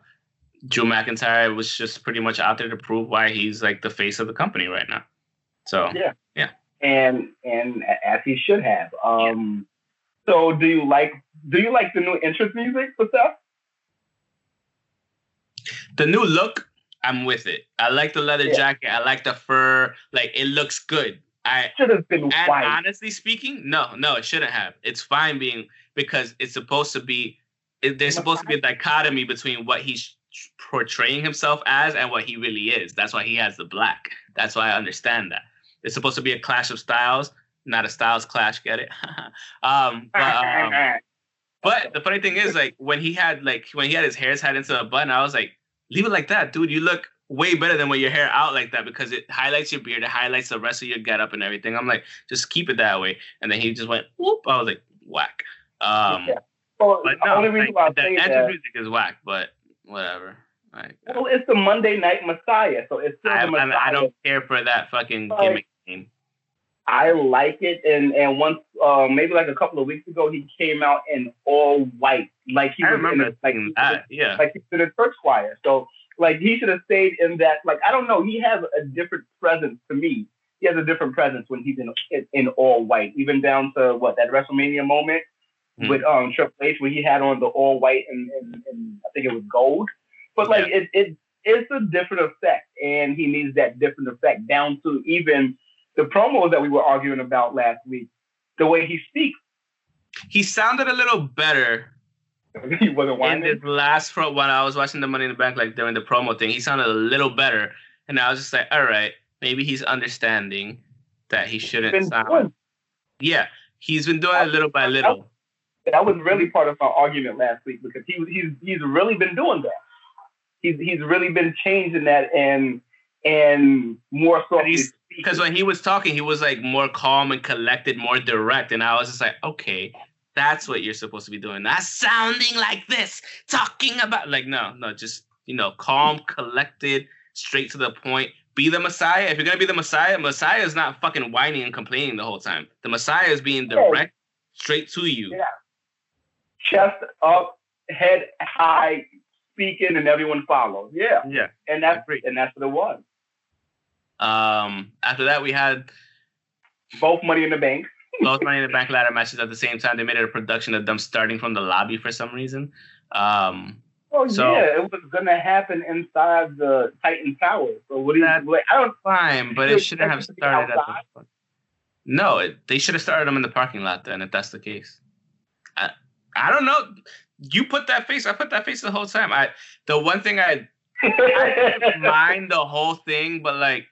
Drew McIntyre was just pretty much out there to prove why he's like the face of the company right now. So yeah, yeah, and and as he should have. Um, so do you like do you like the new entrance music for stuff? The new look, I'm with it. I like the leather Yeah. jacket. I like the fur. Like it looks good. I Should have been and white. honestly speaking, no, no, it shouldn't have. It's fine being because it's supposed to be. It, there's supposed to be a dichotomy between what he's portraying himself as and what he really is. That's why he has the black. That's why I understand that. It's supposed to be a clash of styles, not a styles clash. Get it? [LAUGHS] um, but, um, but the funny thing is, like when he had like when he had his hair tied into a bun, I was like, leave it like that, dude. You look way better than with your hair out like that because it highlights your beard, it highlights the rest of your getup and everything. I'm like, just keep it that way. And then he just went whoop. I was like, whack. Um, Yeah. well, but no, only reason like, why I the say entrance that, music is whack. But whatever. Like, well, it's the Monday Night Messiah, so it's still I, the Messiah. I, I don't care for that fucking Like, gimmick name. I like it, and and once, uh, maybe like a couple of weeks ago, he came out in all white, like he I was in a, like, that. Yeah. like he's in a church choir. So like he should have stayed in that. Like I don't know, he has a different presence to me. He has a different presence when he's in in, all white, even down to what that WrestleMania moment Hmm. with um Triple H when he had on the all white and, and, and I think it was gold. But like it it it's a different effect, and he needs that different effect down to even the promos that we were arguing about last week. The way he speaks, He sounded a little better [LAUGHS] he wasn't in whining. this last pro when I was watching the Money in the Bank, like during the promo thing, he sounded a little better, and I was just like, all right, maybe he's understanding that he shouldn't sound. doing- Yeah, he's been doing it little by little. that was really part of our argument last week because he he's he's really been doing that. He's he's really been changing that and and more softly. he's- Because when he was talking, he was like more calm and collected, more direct, and I was just like, okay, that's what you're supposed to be doing. Not sounding like this, talking about like no, no, just you know, calm, collected, straight to the point. Be the Messiah. If you're gonna be the Messiah, Messiah is not fucking whining and complaining the whole time. The Messiah is being Yeah. direct, straight to you. Yeah. chest up, head high, speaking, and everyone follows. Yeah, Yeah. and that's Agreed. and that's what it was. Um. After that, we had Both Money in the Bank. [LAUGHS] both Money in the Bank ladder matches at the same time. They made it a production of them starting from the lobby for some reason. Um. Oh So- yeah, it was gonna happen inside the Titan Tower. So what do you like? I don't. Fine, but it shouldn't have expect it to be started at outside? the. No, it, they should have started them in the parking lot then, if that's the case. I, I don't know. You put that face. I put that face the whole time. I the one thing I I didn't [LAUGHS] mind the whole thing, but like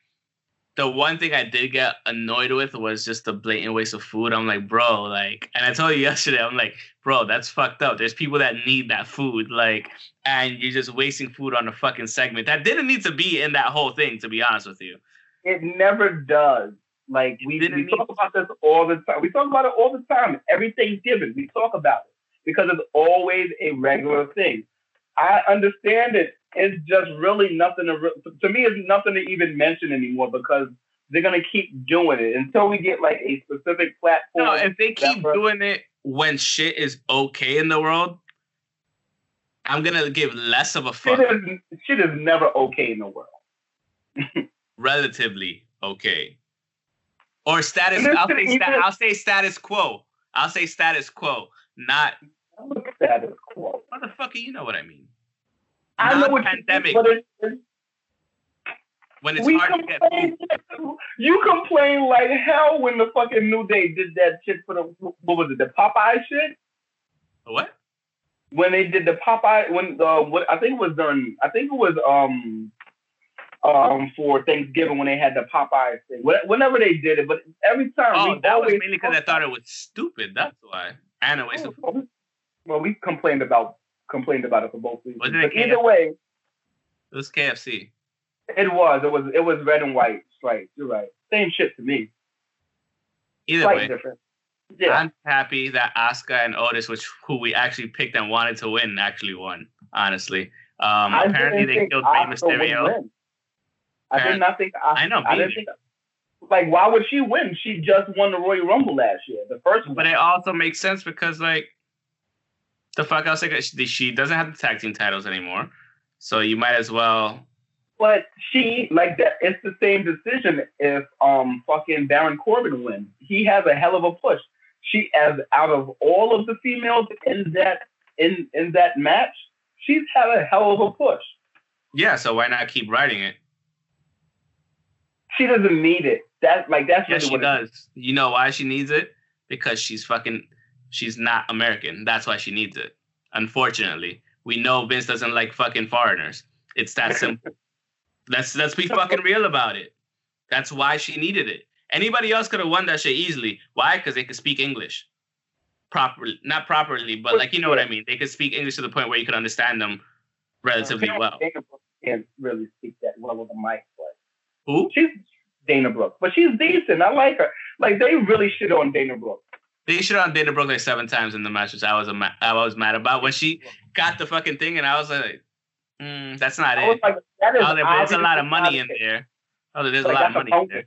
the one thing I did get annoyed with was just the blatant waste of food. I'm like, bro, like, and I told you [LAUGHS] yesterday, I'm like, bro, that's fucked up. There's people that need that food, like, and you're just wasting food on a fucking segment that didn't need to be in that whole thing. To be honest with you, It never does. Like we, we talk about this all the time. We talk about it all the time. Every Thanksgiving, we talk about it because it's always a regular thing. I understand it. It's just really nothing to re- to me. It's nothing to even mention anymore because they're gonna keep doing it until we get like a specific platform. no, if they keep doing it when shit is okay in the world, I'm gonna give less of a shit fuck. is shit is never okay in the world. [LAUGHS] relatively okay. Or status. I'll say, sta- I'll say status quo. I'll say status quo. Not Status quo. motherfucker. You know what I mean. I know what you Non-pandemic. but it, it, When it's we hard to get. complain. You complain like hell when the fucking New Day did that shit for the what was it the Popeye shit What? when they did the Popeye when the what I think it was done I think it was um um for Thanksgiving when they had the Popeye thing whenever they did it but every time Oh, that was mainly because I thought it was stupid. That's why. And a waste of. well we complained about complained about it for both reasons but either way It was KFC. it was it was it was red and white stripes you're right same shit to me Either slight way, difference yeah I'm happy that Asuka and Otis, which who we actually picked and wanted to win, actually won. Honestly, um, I apparently they killed Rey Mysterio. I did not think. I, I know, I didn't think. Like, why would she win? She just won the Royal Rumble last year, the first one. But it also makes sense because like the fuck else? Like she, doesn't have the tag team titles anymore, so you might as well. But she like that. It's the same decision if um fucking Baron Corbin wins. He has a hell of a push. She, as out of all of the females in that in in that match, she's had a hell of a push. Yeah, so why not keep writing it? She doesn't need it. That like that's Yes, really she what it is. does. You know why she needs it? Because she's fucking. She's not American. That's why she needs it. Unfortunately, we know Vince doesn't like fucking foreigners. It's that [LAUGHS] simple. let's let's be fucking real about it. That's why she needed it. Anybody else could have won that shit easily. Why? Because they could speak English properly, not properly, but like you know what I mean. They could speak English to the point where you could understand them relatively Dana- well. Dana Brooke can't really speak that well with a mic, but Who? she's Dana Brooke. But she's decent. I like her. Like they really shit on Dana Brooke. They shit on Dana Brooke like seven times in the match, which I was a ma- I was mad about when she got the fucking thing, and I was like, mm, "That's not I was it." like, that is Oh, there- there's a lot of money in there. Oh, there's a lot of money in there.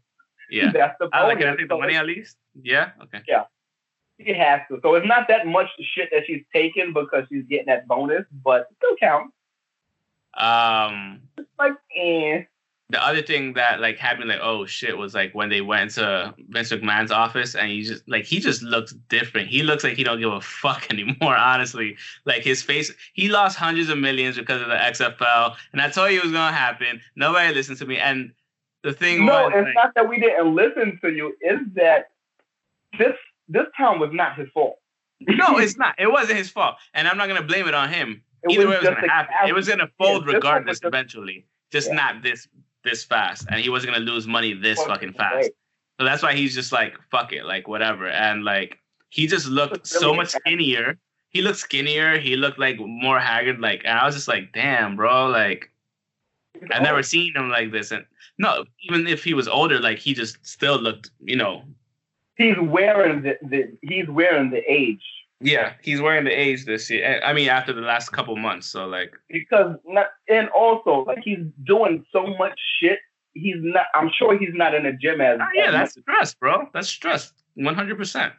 Yeah. That's the I was like, can I take the money at least? Yeah. Okay. Yeah, she has to. So it's not that much shit that she's taking because she's getting that bonus, but it still counts. Um, Like, eh. The other thing that like had me like, oh shit, was like when they went to Vince McMahon's office and he just like he just looks different. He looks like he don't give a fuck [LAUGHS] anymore. Honestly, like his face, he lost hundreds of millions because of the XFL, and I told you it was gonna happen. Nobody listened to me, and the thing No, was, it's like, not that we didn't listen to you. Is that this this time was not his fault. no, it's not. It wasn't his fault, and I'm not gonna blame it on him. It Either way, it was gonna happen. It was gonna fold was regardless eventually, just Yeah. not this this fast, and he wasn't gonna lose money this Fucking fast. So that's why he's just like, fuck it, like whatever. And like he just looked so much skinnier. He looked skinnier. He looked like more haggard. Like and I was just like, damn, bro. Like I've never seen him like this. And no, even if he was older, like he just still looked, you know. He's wearing the, the he's wearing the age Yeah, he's wearing the age this year. Eh, I mean, after the last couple months. So like, because not and also like he's doing so much shit. He's not. I'm sure he's not in the gym as. oh, yeah, as that's stress, bro. That's stress. One hundred percent.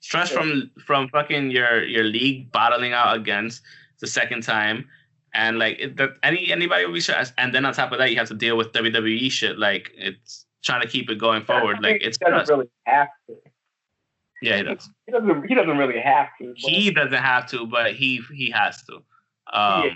Stress Yeah. from from fucking your your league bottling out against the second time, and like it, that any anybody will be stressed. And then on top of that, you have to deal with WWE shit. Like it's trying to keep it going forward. Like it's stress. really have to. Yeah, he does. He doesn't. He doesn't really have to. But He doesn't have to, but he he has to. Um, Yeah.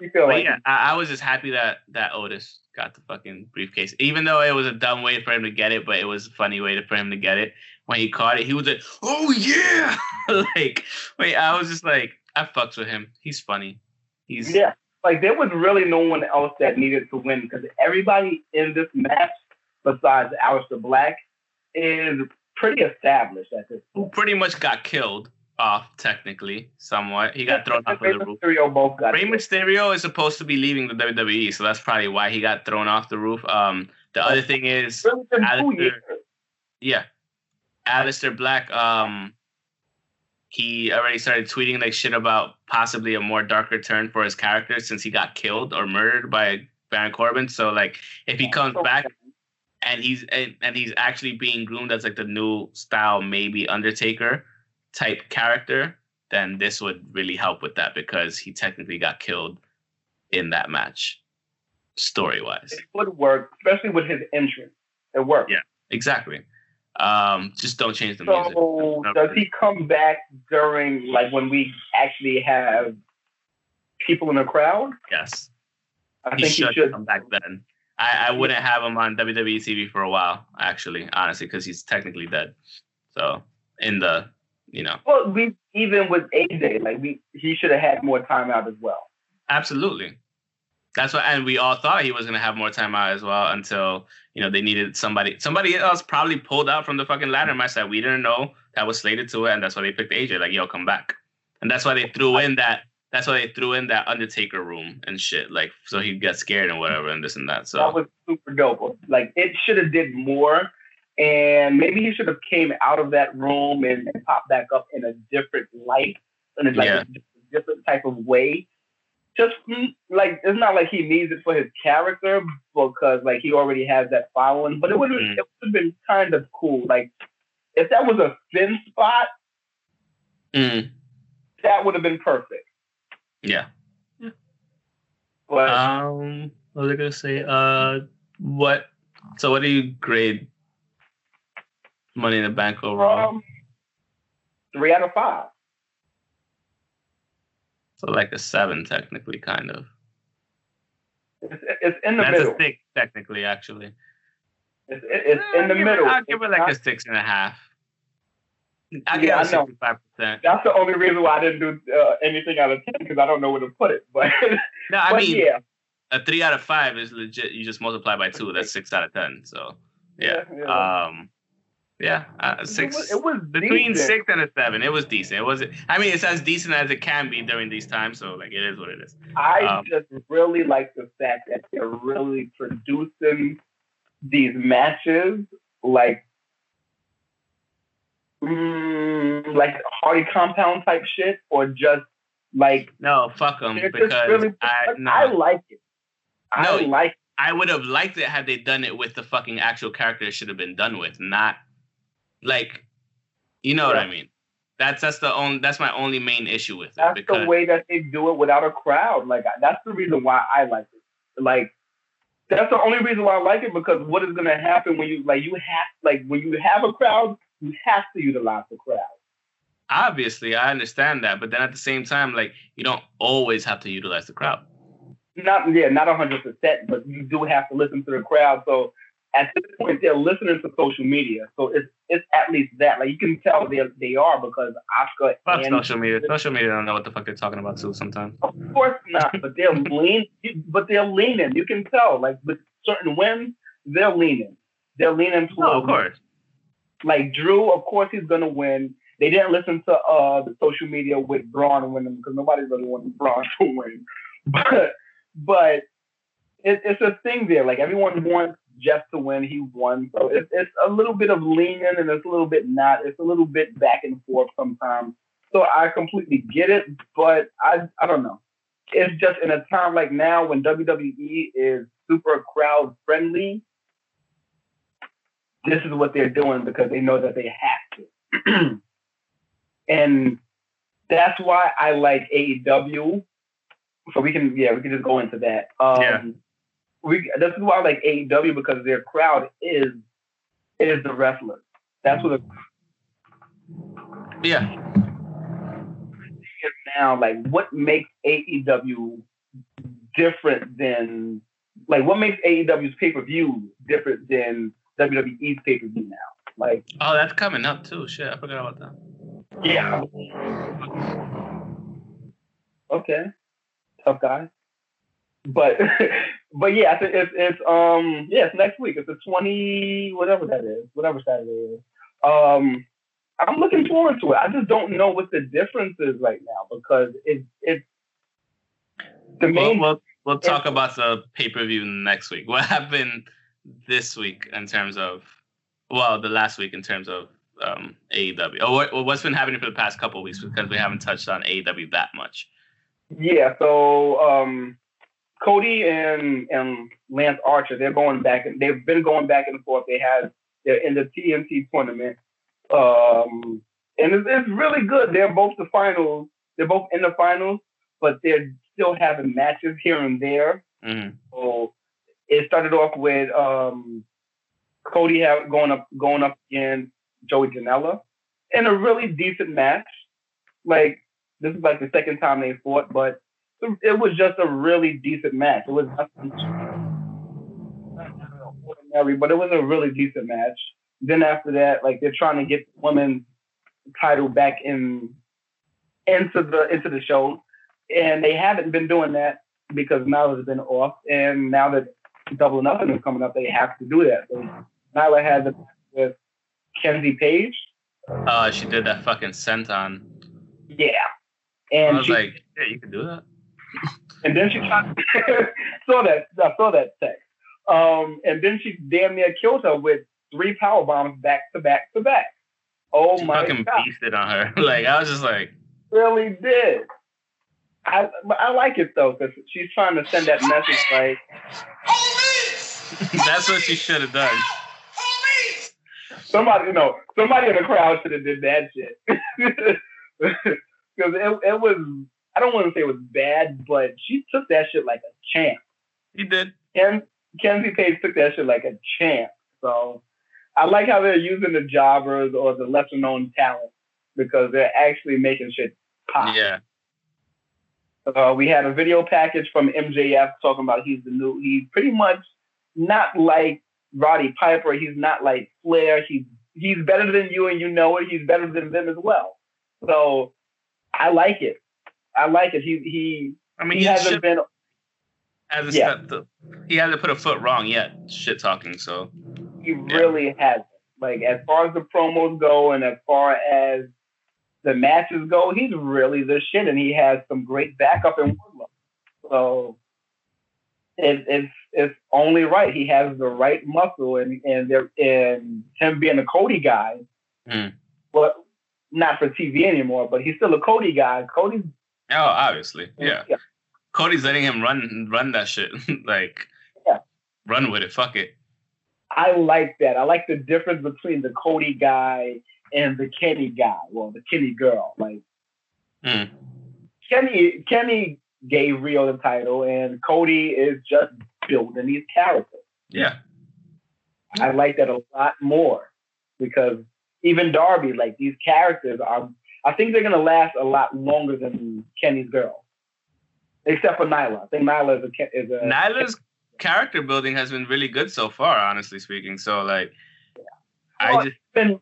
you feel like yeah, I, I was just happy that that Otis got the fucking briefcase, even though it was a dumb way for him to get it, but it was a funny way to, for him to get it. When he caught it, he was like, "Oh yeah!" [LAUGHS] like, wait, I was just like, I fucks with him. He's funny. He's Yeah, like there was really no one else that needed to win because everybody in this match, besides Aleister Black, is pretty established at this Point. who pretty much got killed off technically, somewhat. He got thrown off of the roof. Mysterio both got Rey killed. Mysterio is supposed to be leaving the WWE, so that's probably why he got thrown off the roof. Um, the other thing is, Really been two Aleister- Yeah. Aleister Black, um, he already started tweeting like shit about possibly a more darker turn for his character since he got killed or murdered by Baron Corbin. So like if he comes back and he's and, and he's actually being groomed as like the new style maybe Undertaker type character, then this would really help with that because he technically got killed in that match, story wise. it would work, especially with his entrance. It worked. Yeah. Exactly. Um, just don't change the music. So does he come back during like when we actually have people in the crowd? Yes. I he think should, he should. come back then. I, I wouldn't have him on WWE TV for a while, actually, honestly, because he's technically dead. So in the, you know, Well, we even with AJ, like we, he should have had more time out as well. absolutely. That's why, and we all thought he was gonna have more time out as well until you know they needed somebody. Somebody else probably pulled out from the fucking ladder match that we didn't know that was slated to it, and that's why they picked AJ. Like, yo, come back, and that's why they threw in that. That's why they threw in that Undertaker room and shit, like so he got scared and whatever and this and that. So That was super dope. Like it should have did more, and maybe he should have came out of that room and, and popped back up in a different light, in a, like Yeah. a different type of way. Just mm, like it's not like he needs it for his character because like he already has that following. But it would have Mhm. it would have been kind of cool. Like if that was a thin spot, mm, that would have been perfect. Yeah. But Um, what was I gonna say? Uh, what? So, what do you grade Money in the Bank overall? Um, three out of five. So, like a seven, technically, kind of. It's, it's in the That's middle. That's a six, technically, actually. It's, it's Eh, in the I'll give it- middle. I'll give it like not- a six and a half. I'll Yeah, I know. That's the only reason why I didn't do uh, anything out of ten because I don't know where to put it. [LAUGHS] But, No, I but mean, yeah, a three out of five is legit. You just multiply by two. That's six out of ten. So, yeah. yeah. Um, yeah, uh, six. It was, it was between decent. six and a seven. It was decent. It was. I mean, it's as decent as it can be during these times. So, like, it is what it is. I Um, just really like the fact that they're really producing these matches like mm, like Hardy compound type shit or just like No, fuck them because really I like, no. I like it. I No, like I would have liked it had they done it with the fucking actual character it should have been done with, not like you know what I mean. That's that's the only that's my only main issue with it that's because the way that they do it without a crowd. Like that's the reason why I like it. Like that's the only reason why I like it because what is gonna happen when you like you have like when you have a crowd, you have to utilize the crowd. obviously I understand that, but then at the same time, like you don't always have to utilize the crowd. Not yeah, not hundred percent, but you do have to listen to the crowd. So at this point, they're listening to social media. So it's it's at least that. Like you can tell they they are because Oscar Fuck social media. Social media don't know what the fuck they're talking about too sometimes. Of course not, but they're [LAUGHS] lean. But they're leaning. You can tell, like with certain wins, they're leaning. They're leaning towards. No, of course. Like Drew, of course, he's gonna win. They didn't listen to uh the social media with Braun winning because nobody really wanted Braun [LAUGHS] to win. But but it, it's a thing there. Like everyone wants Jeff to win. He won, so it's it's a little bit of leaning and it's a little bit not. It's a little bit back and forth sometimes. So I completely get it, but I I don't know. It's just in a time like now when WWE is super crowd friendly. This is what they're doing because they know that they have to, [CLEARS THROAT] and that's why I like AEW. So we can yeah we can just go into that. Um, Yeah. We this is why I like AEW because their crowd is is the wrestlers. That's what it Yeah. now. Like what makes AEW different than like what makes AEW's pay per view different than WWE's pay per view now? Like Oh, that's coming up too. Shit, I forgot about that. yeah. Okay. Tough guy. But [LAUGHS] but yeah, I think it's it's um yeah, it's next week. It's the twenty whatever that is, whatever Saturday is. Um I'm looking forward to it. I just don't know what the difference is right now because it's it's the We'll, main we'll, we'll talk about the pay per view next week. What happened this week in terms of, well, the last week in terms of um, AEW? Or what, what's been happening for the past couple of weeks because we haven't touched on AEW that much. Yeah, so um, Cody and and Lance Archer, they're going back and they've been going back and forth. They had they're in the TNT tournament, um, and it's, it's really good. They're both the finals. They're both in the finals, but they're still having matches here and there. hmm So it started off with um, Cody going up going up against Joey Janela in a really decent match. Like this is like the second time they fought, but it was just a really decent match. It was nothing ordinary, but it was a really decent match. Then after that, like they're trying to get the women's title back in into the into the show, and they haven't been doing that because Nyla has been off, and now that Double Nothing is coming up, they have to do that. So Nyla had the with Kenzie Paige, Uh, she did that fucking senton. yeah, and I was she, like, yeah, you can do that. [LAUGHS] and then she tried, [LAUGHS] saw that I saw that text, um, and then she damn near killed her with three power bombs back to back to back. Oh She my fucking god, beasted on her. [LAUGHS] like, I was just like, really did. I I like it though because she's trying to send that message like that's what she should have done. somebody, you know, somebody in the crowd should have did that shit. [LAUGHS] Because it, it was, I don't want to say it was bad, but she took that shit like a champ. He did. Ken, Kenzie Paige took that shit like a champ. So I like how they're using the jobbers or the lesser known talent because they're actually making shit pop. Yeah. Uh, we had a video package from MJF talking about he's the new, he's pretty much not like Roddy Piper. He's not like Flair. He's he's better than you and you know it. He's better than them as well. So I like it. I like it. He he. I mean, he, he hasn't should- been. Hasn't Yeah. the, he hasn't put a foot wrong yet. Shit talking. So He really hasn't. Like as far as the promos go, and as far as the matches go, he's really the shit, and he has some great backup in Wardlow. So it, it's it's only right. He has the right muscle, and and there and him being a Cody guy. Well, not for TV anymore, but he's still a Cody guy. Cody's oh, obviously, yeah. Cody's letting him run run that shit. [LAUGHS] like, Yeah. run with it. Fuck it. I like that. I like the difference between the Cody guy and the Kenny guy. Well, the Kenny girl. Like Mm. Kenny, Kenny gave Riho the title, and Cody is just building these characters. Yeah. I like that a lot more because even Darby, like these characters are. I think they're gonna last a lot longer than Kenny's girl, except for Nyla. I think Nyla is a is a. Nyla's character building has been really good so far, honestly speaking. So like, I Well, just been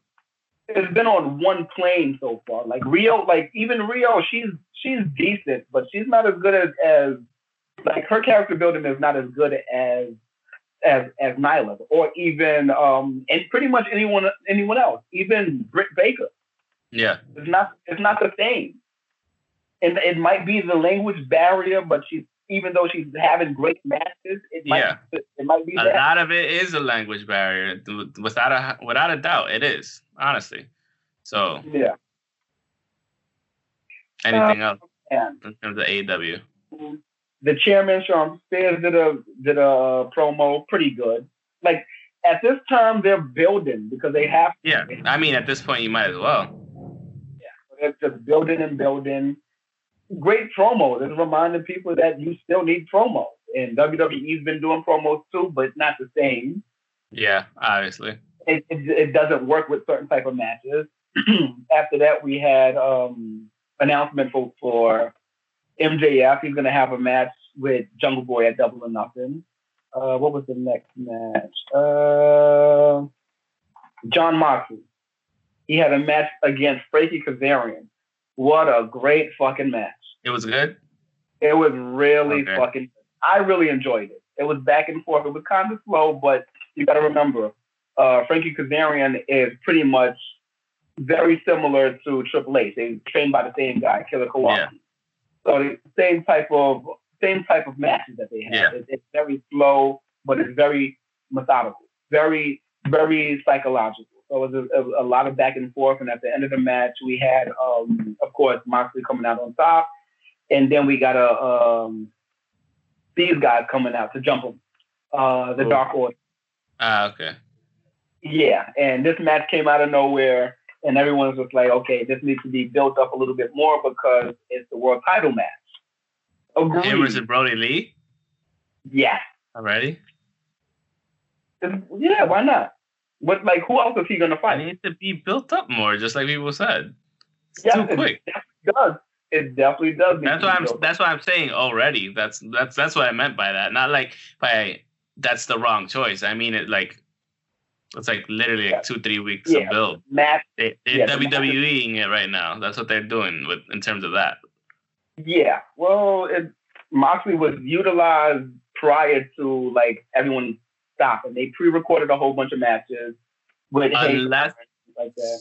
it's been on one plane so far. Like Riho, like even Riho, she's she's decent, but she's not as good as as like her character building is not as good as as as Nyla or even um and pretty much anyone anyone else, even Britt Baker. yeah, It's not it's not the same. And it might be the language barrier, but she's even though she's having great matches, it might Yeah. it might be a that. lot of it is a language barrier, without a without a doubt. It is honestly. So Yeah. anything uh, else And in terms of AEW? the chairman Shawn Spears did a did a promo pretty good. Like at this time they're building because they have To. Yeah, I mean at this point you might as well. Yeah, they're just building and building. Great promos. It's reminding people that you still need promos. And WWE's been doing promos too, but not the same. Yeah, obviously. It, it, it doesn't work with certain type of matches. [CLEARS THROAT] After that, we had um announcement for, for MJF. He's gonna have a match with Jungle Boy at Double or Nothing. Uh, what was the next match? Uh, Jon Moxley. He had a match against Frankie Kazarian. What a great fucking match. It was good. It was really Okay. fucking. I really enjoyed it. It was back and forth. It was kind of slow, but you got to remember, uh, Frankie Kazarian is pretty much very similar to Triple H. They trained by the same guy, Killer Kowalski. Yeah. So the same type of same type of matches that they have. Yeah. It- it's very slow, but it's very methodical, very very psychological. So it was a, a, a lot of back and forth. And at the end of the match, we had, um, of course, Moxley coming out on top, and then we got a um, these guys coming out to jump them, uh, the Cool. Dark Order. Ah, okay. Yeah, and this match came out of nowhere, and everyone was like, okay, this needs to be built up a little bit more because it's the world title match. Agreed. Him versus Brodie Lee Yeah. already. It's- Yeah, why not? What like who else is he gonna It fight? needs to be built up more, just like people said. It's Yeah, too it quick. definitely does. It definitely does. That's why I'm. built. That's why I'm saying already. That's that's that's what I meant by that. Not like by that's the wrong choice. I mean it like it's like literally like two three weeks Yeah. of build. match. They, they're Yeah, WWEing it right now. That's what they're doing with in terms of that. Yeah. Well, it, Moxley was utilized prior to like everyone stopping. They pre-recorded a whole bunch of matches with Unless like that.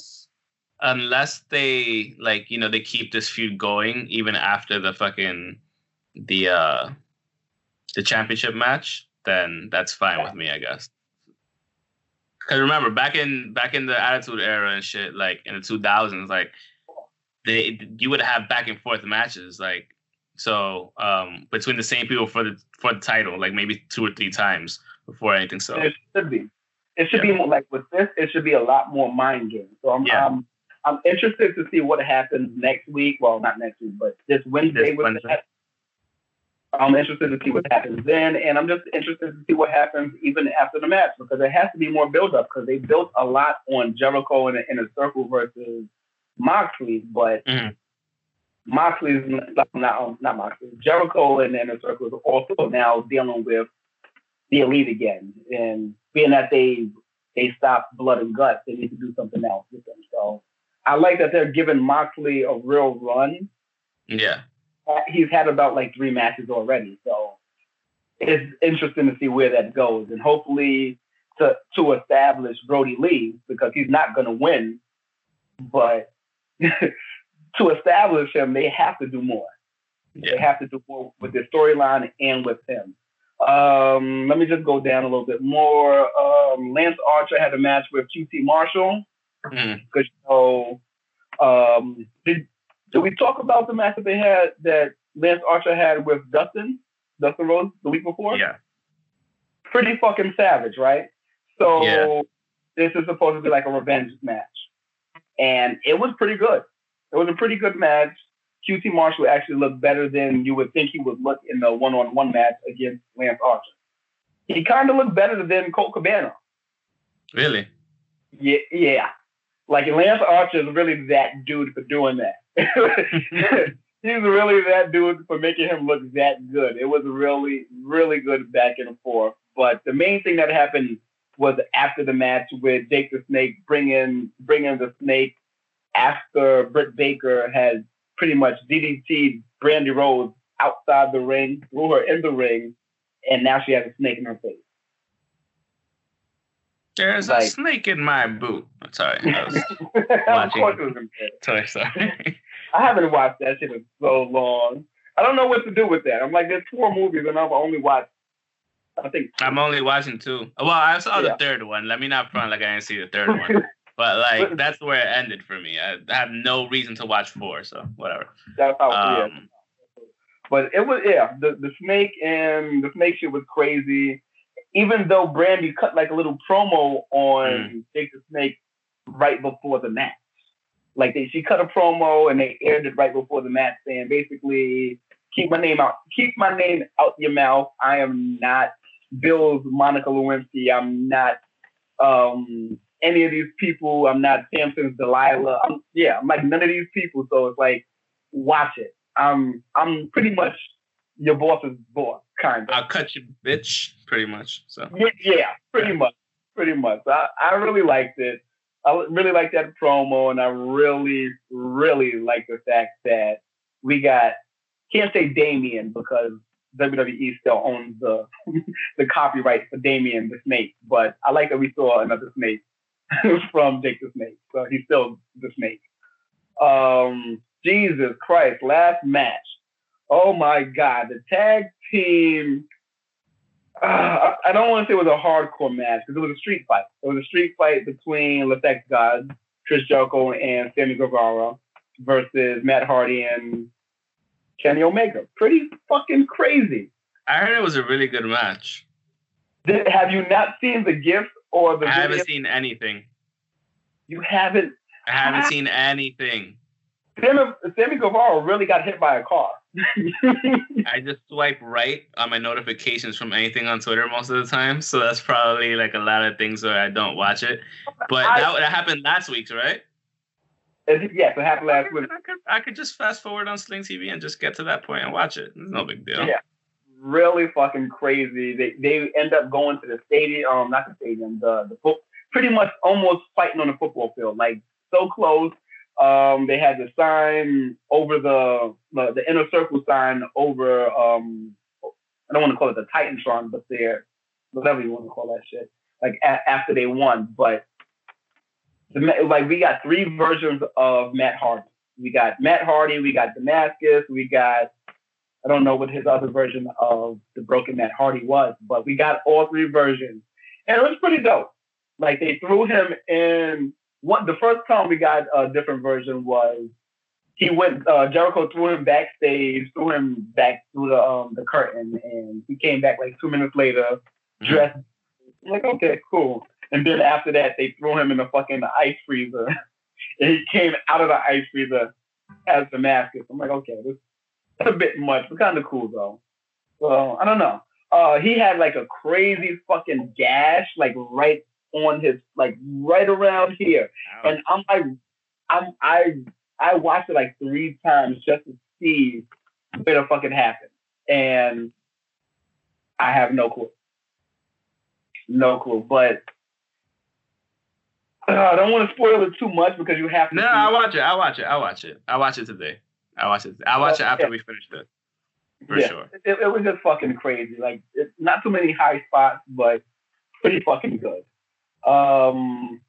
unless they like you know they keep this feud going even after the fucking the uh the championship match then that's fine with me i guess because remember back in back in the attitude era and shit like in the 2000s like they you would have back and forth matches like so um between the same people for the for the title like maybe two or three times before anything so It should be. It should be more like with this. It should be a lot more mind game. So I'm Yeah. um, I'm interested to see what happens next week. Well, not next week, but this Wednesday. This with Wednesday. that. I'm interested to see what happens then, and I'm just interested to see what happens even after the match because there has to be more build up because they built a lot on Jericho in a, in a circle versus Moxley, but mm-hmm. Moxley's not not, not Moxley. Jericho in the inner circle is also now dealing with the elite again, and being that they they stopped blood and guts, they need to do something else with them. So I like that they're giving Moxley a real run. Yeah he's had about like three matches already. So it's interesting to see where that goes, and hopefully to to establish Brodie Lee because he's not going to win, but [LAUGHS] to establish him, they have to do more. Yeah. They have to do more with the storyline and with him. Um, let me just go down a little bit more. Um, Lance Archer had a match with QT Marshall. Because mm. you know, um, did did we talk about the match that they had that Lance Archer had with Dustin, Dustin Rhodes the week before? Yeah. Pretty fucking savage, right? So yeah. this is supposed to be like a revenge match. And it was pretty good. It was a pretty good match. QT Marshall actually looked better than you would think he would look in the one-on-one match against Lance Archer. He kind of looked better than Colt Cabana. Really? Yeah, yeah. Like Lance Archer is really that dude for doing that. [LAUGHS] [LAUGHS] He's really that dude for making him look that good. It was really, really good back and forth. But the main thing that happened was after the match with Jake the Snake bringing bringing the Snake after Britt Baker had pretty much DDT'd Brandi Rhodes outside the ring, threw her in the ring, and now she has a snake in her face. There's like, a snake in my boot. Sorry, I was [LAUGHS] watching Toy Story. I haven't watched that shit in so long. I don't know what to do with that. I'm like, there's four movies, and I've only watched. I think i I'm only watching two. Well, I saw yeah. the third one. Let me not front like I didn't see the third [LAUGHS] one. But like that's where it ended for me. I, I have no reason to watch four, so whatever. That's how. Um, yeah. But it was yeah. The the snake and the snake shit was crazy even though Brandi cut like a little promo on mm. Jake the Snake right before the match. Like they, she cut a promo and they aired it right before the match, saying basically, keep my name out, keep my name out your mouth. I am not Bill's Monica Lewinsky. I'm not um, any of these people. I'm not Samson's Delilah. I'm, yeah, I'm like none of these people. So it's like, watch it. I'm I'm pretty much your boss's boss, kind of. I'll cut you, bitch, pretty much. So yeah, yeah pretty yeah. much, pretty much. I, I really liked it. I really liked that promo, and I really, really like the fact that we got can't say Damien because WWE still owns the [LAUGHS] the copyright for Damien the Snake, but I like that we saw another Snake [LAUGHS] from Jake the Snake, so he's still the Snake. Um, Jesus Christ, last match Oh my God, the tag team. Uh, I don't want to say it was a hardcore match because it was a street fight. It was a street fight between Le Sex God, Chris Jericho, and Sammy Guevara versus Matt Hardy and Kenny Omega. Pretty fucking crazy. I heard it was a really good match. Did, have you not seen the gift or the? I haven't seen anything. You haven't. I haven't ah. seen anything. Sammy, Sammy Guevara really got hit by a car. [LAUGHS] I just swipe right on my notifications from anything on Twitter most of the time, so that's probably like a lot of things where I don't watch it. But I, that, that happened last week, right? Yes, it happened last week. I could, I could just fast forward on Sling TV and just get to that point and watch it. It's no big deal. Yeah, really fucking crazy. They they end up going to the stadium, um, not the stadium, the the foot, pretty much almost fighting on the football field, like so close um, they had the sign over the, the, the inner circle sign over. Um, I don't want to call it the Titantron, but they're whatever you want to call that shit. Like a- after they won, but the, like we got three versions of Matt Hardy. We got Matt Hardy, we got Damascus, we got I don't know what his other version of the Broken Matt Hardy was, but we got all three versions, and it was pretty dope. Like they threw him in what the first time we got a different version was he went uh, Jericho threw him backstage, threw him back through the um, the curtain, and he came back like two minutes later, mm-hmm. dressed I'm like okay, cool. And then after that, they threw him in the fucking ice freezer, [LAUGHS] and he came out of the ice freezer as Damascus. I'm like, okay, this, a bit much, but kind of cool though. well, I don't know. Uh, he had like a crazy fucking gash, like right on his, like right around here, and I'm like, I'm I I watched it like three times just to see what the fucking happened, and I have no clue, no clue. But uh, I don't want to spoil it too much because you have to. No, I'll watch it. I'll watch it. I'll watch it. I'll watch it today. I'll watch it. I'll watch it after yeah. we finish this. For yeah. sure. It, it, was just fucking crazy. Like, it, not too many high spots, but pretty fucking good. Um,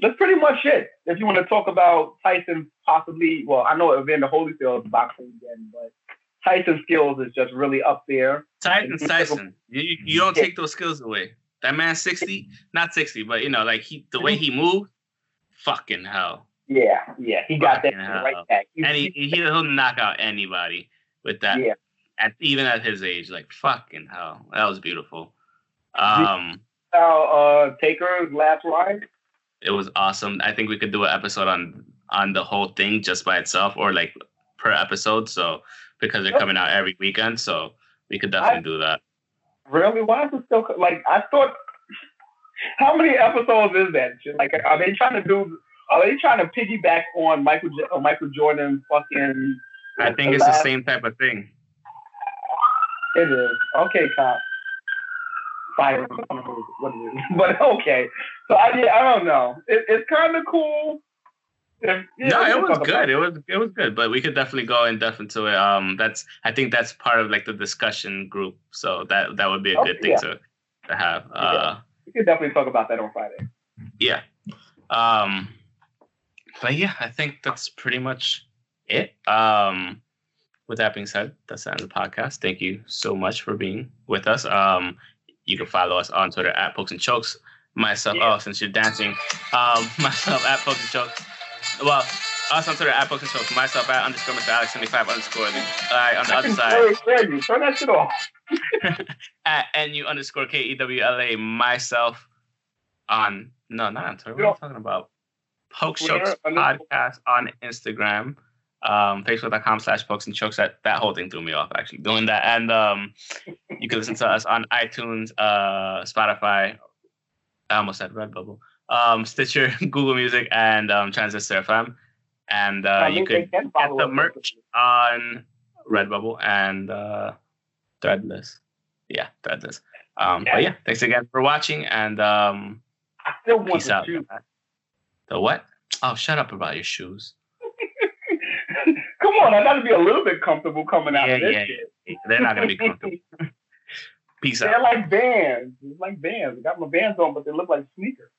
that's pretty much it. If you want to talk about Tyson possibly, well, I know Evander Holyfield boxing again, but Tyson's skills is just really up there. Tyson's Tyson. You, you don't take those skills away. That man 60, not 60, but you know, like he the way he moved, fucking hell. Yeah, yeah. He got fucking that hell. right back. and he, he'll knock out anybody with that. Yeah. At even at his age, like fucking hell. That was beautiful. Um how uh Taker's last ride? It was awesome. I think we could do an episode on on the whole thing just by itself or like per episode. So because they're coming out every weekend, so we could definitely I, do that. Really? Why is it still like I thought? How many episodes is that? Like, are they trying to do? Are they trying to piggyback on Michael uh, Michael Jordan fucking? I think it's last? the same type of thing. It is okay, cop. Fire. What is it? [LAUGHS] But okay. So I did. I don't know. It, it's kind of cool yeah, no, it was good. It was it was good, but we could definitely go in depth into it. Um, that's I think that's part of like the discussion group, so that that would be a good thing yeah. to to have. Uh, yeah. we could definitely talk about that on Friday. Yeah. Um, but yeah, I think that's pretty much it. Um, with that being said, that's the end of the podcast. Thank you so much for being with us. Um, you can follow us on Twitter at Pokes and Chokes. Myself, yeah. oh, since you're dancing, um, [LAUGHS] myself at Pokes and Chokes. Well, us on Twitter at Pokemon Show. Myself at underscore Mr. Alex 75 underscore. Uh, on the other side. Turn that shit off. [LAUGHS] at NU underscore K E W L A. Myself on, no, not on Twitter. What are you talking about? Poke Chokes podcast on Instagram. Um, Facebook.com slash pokes and chokes. That, that whole thing threw me off actually doing that. And um, you can listen to us on iTunes, uh, Spotify. I almost said Redbubble um, Stitcher, [LAUGHS] Google Music, and um, Transistor FM. And uh, you could get the merch on Redbubble and uh, Threadless. Yeah, Threadless. Um, yeah. But yeah, thanks again for watching, and um, I still want peace out. The what? Oh, shut up about your shoes. [LAUGHS] Come on, I got to be a little bit comfortable coming out yeah, of this yeah, shit. Yeah. They're not gonna be [LAUGHS] comfortable. peace They're out. They're like bands. It's like bands. I got my bands on, but they look like sneakers.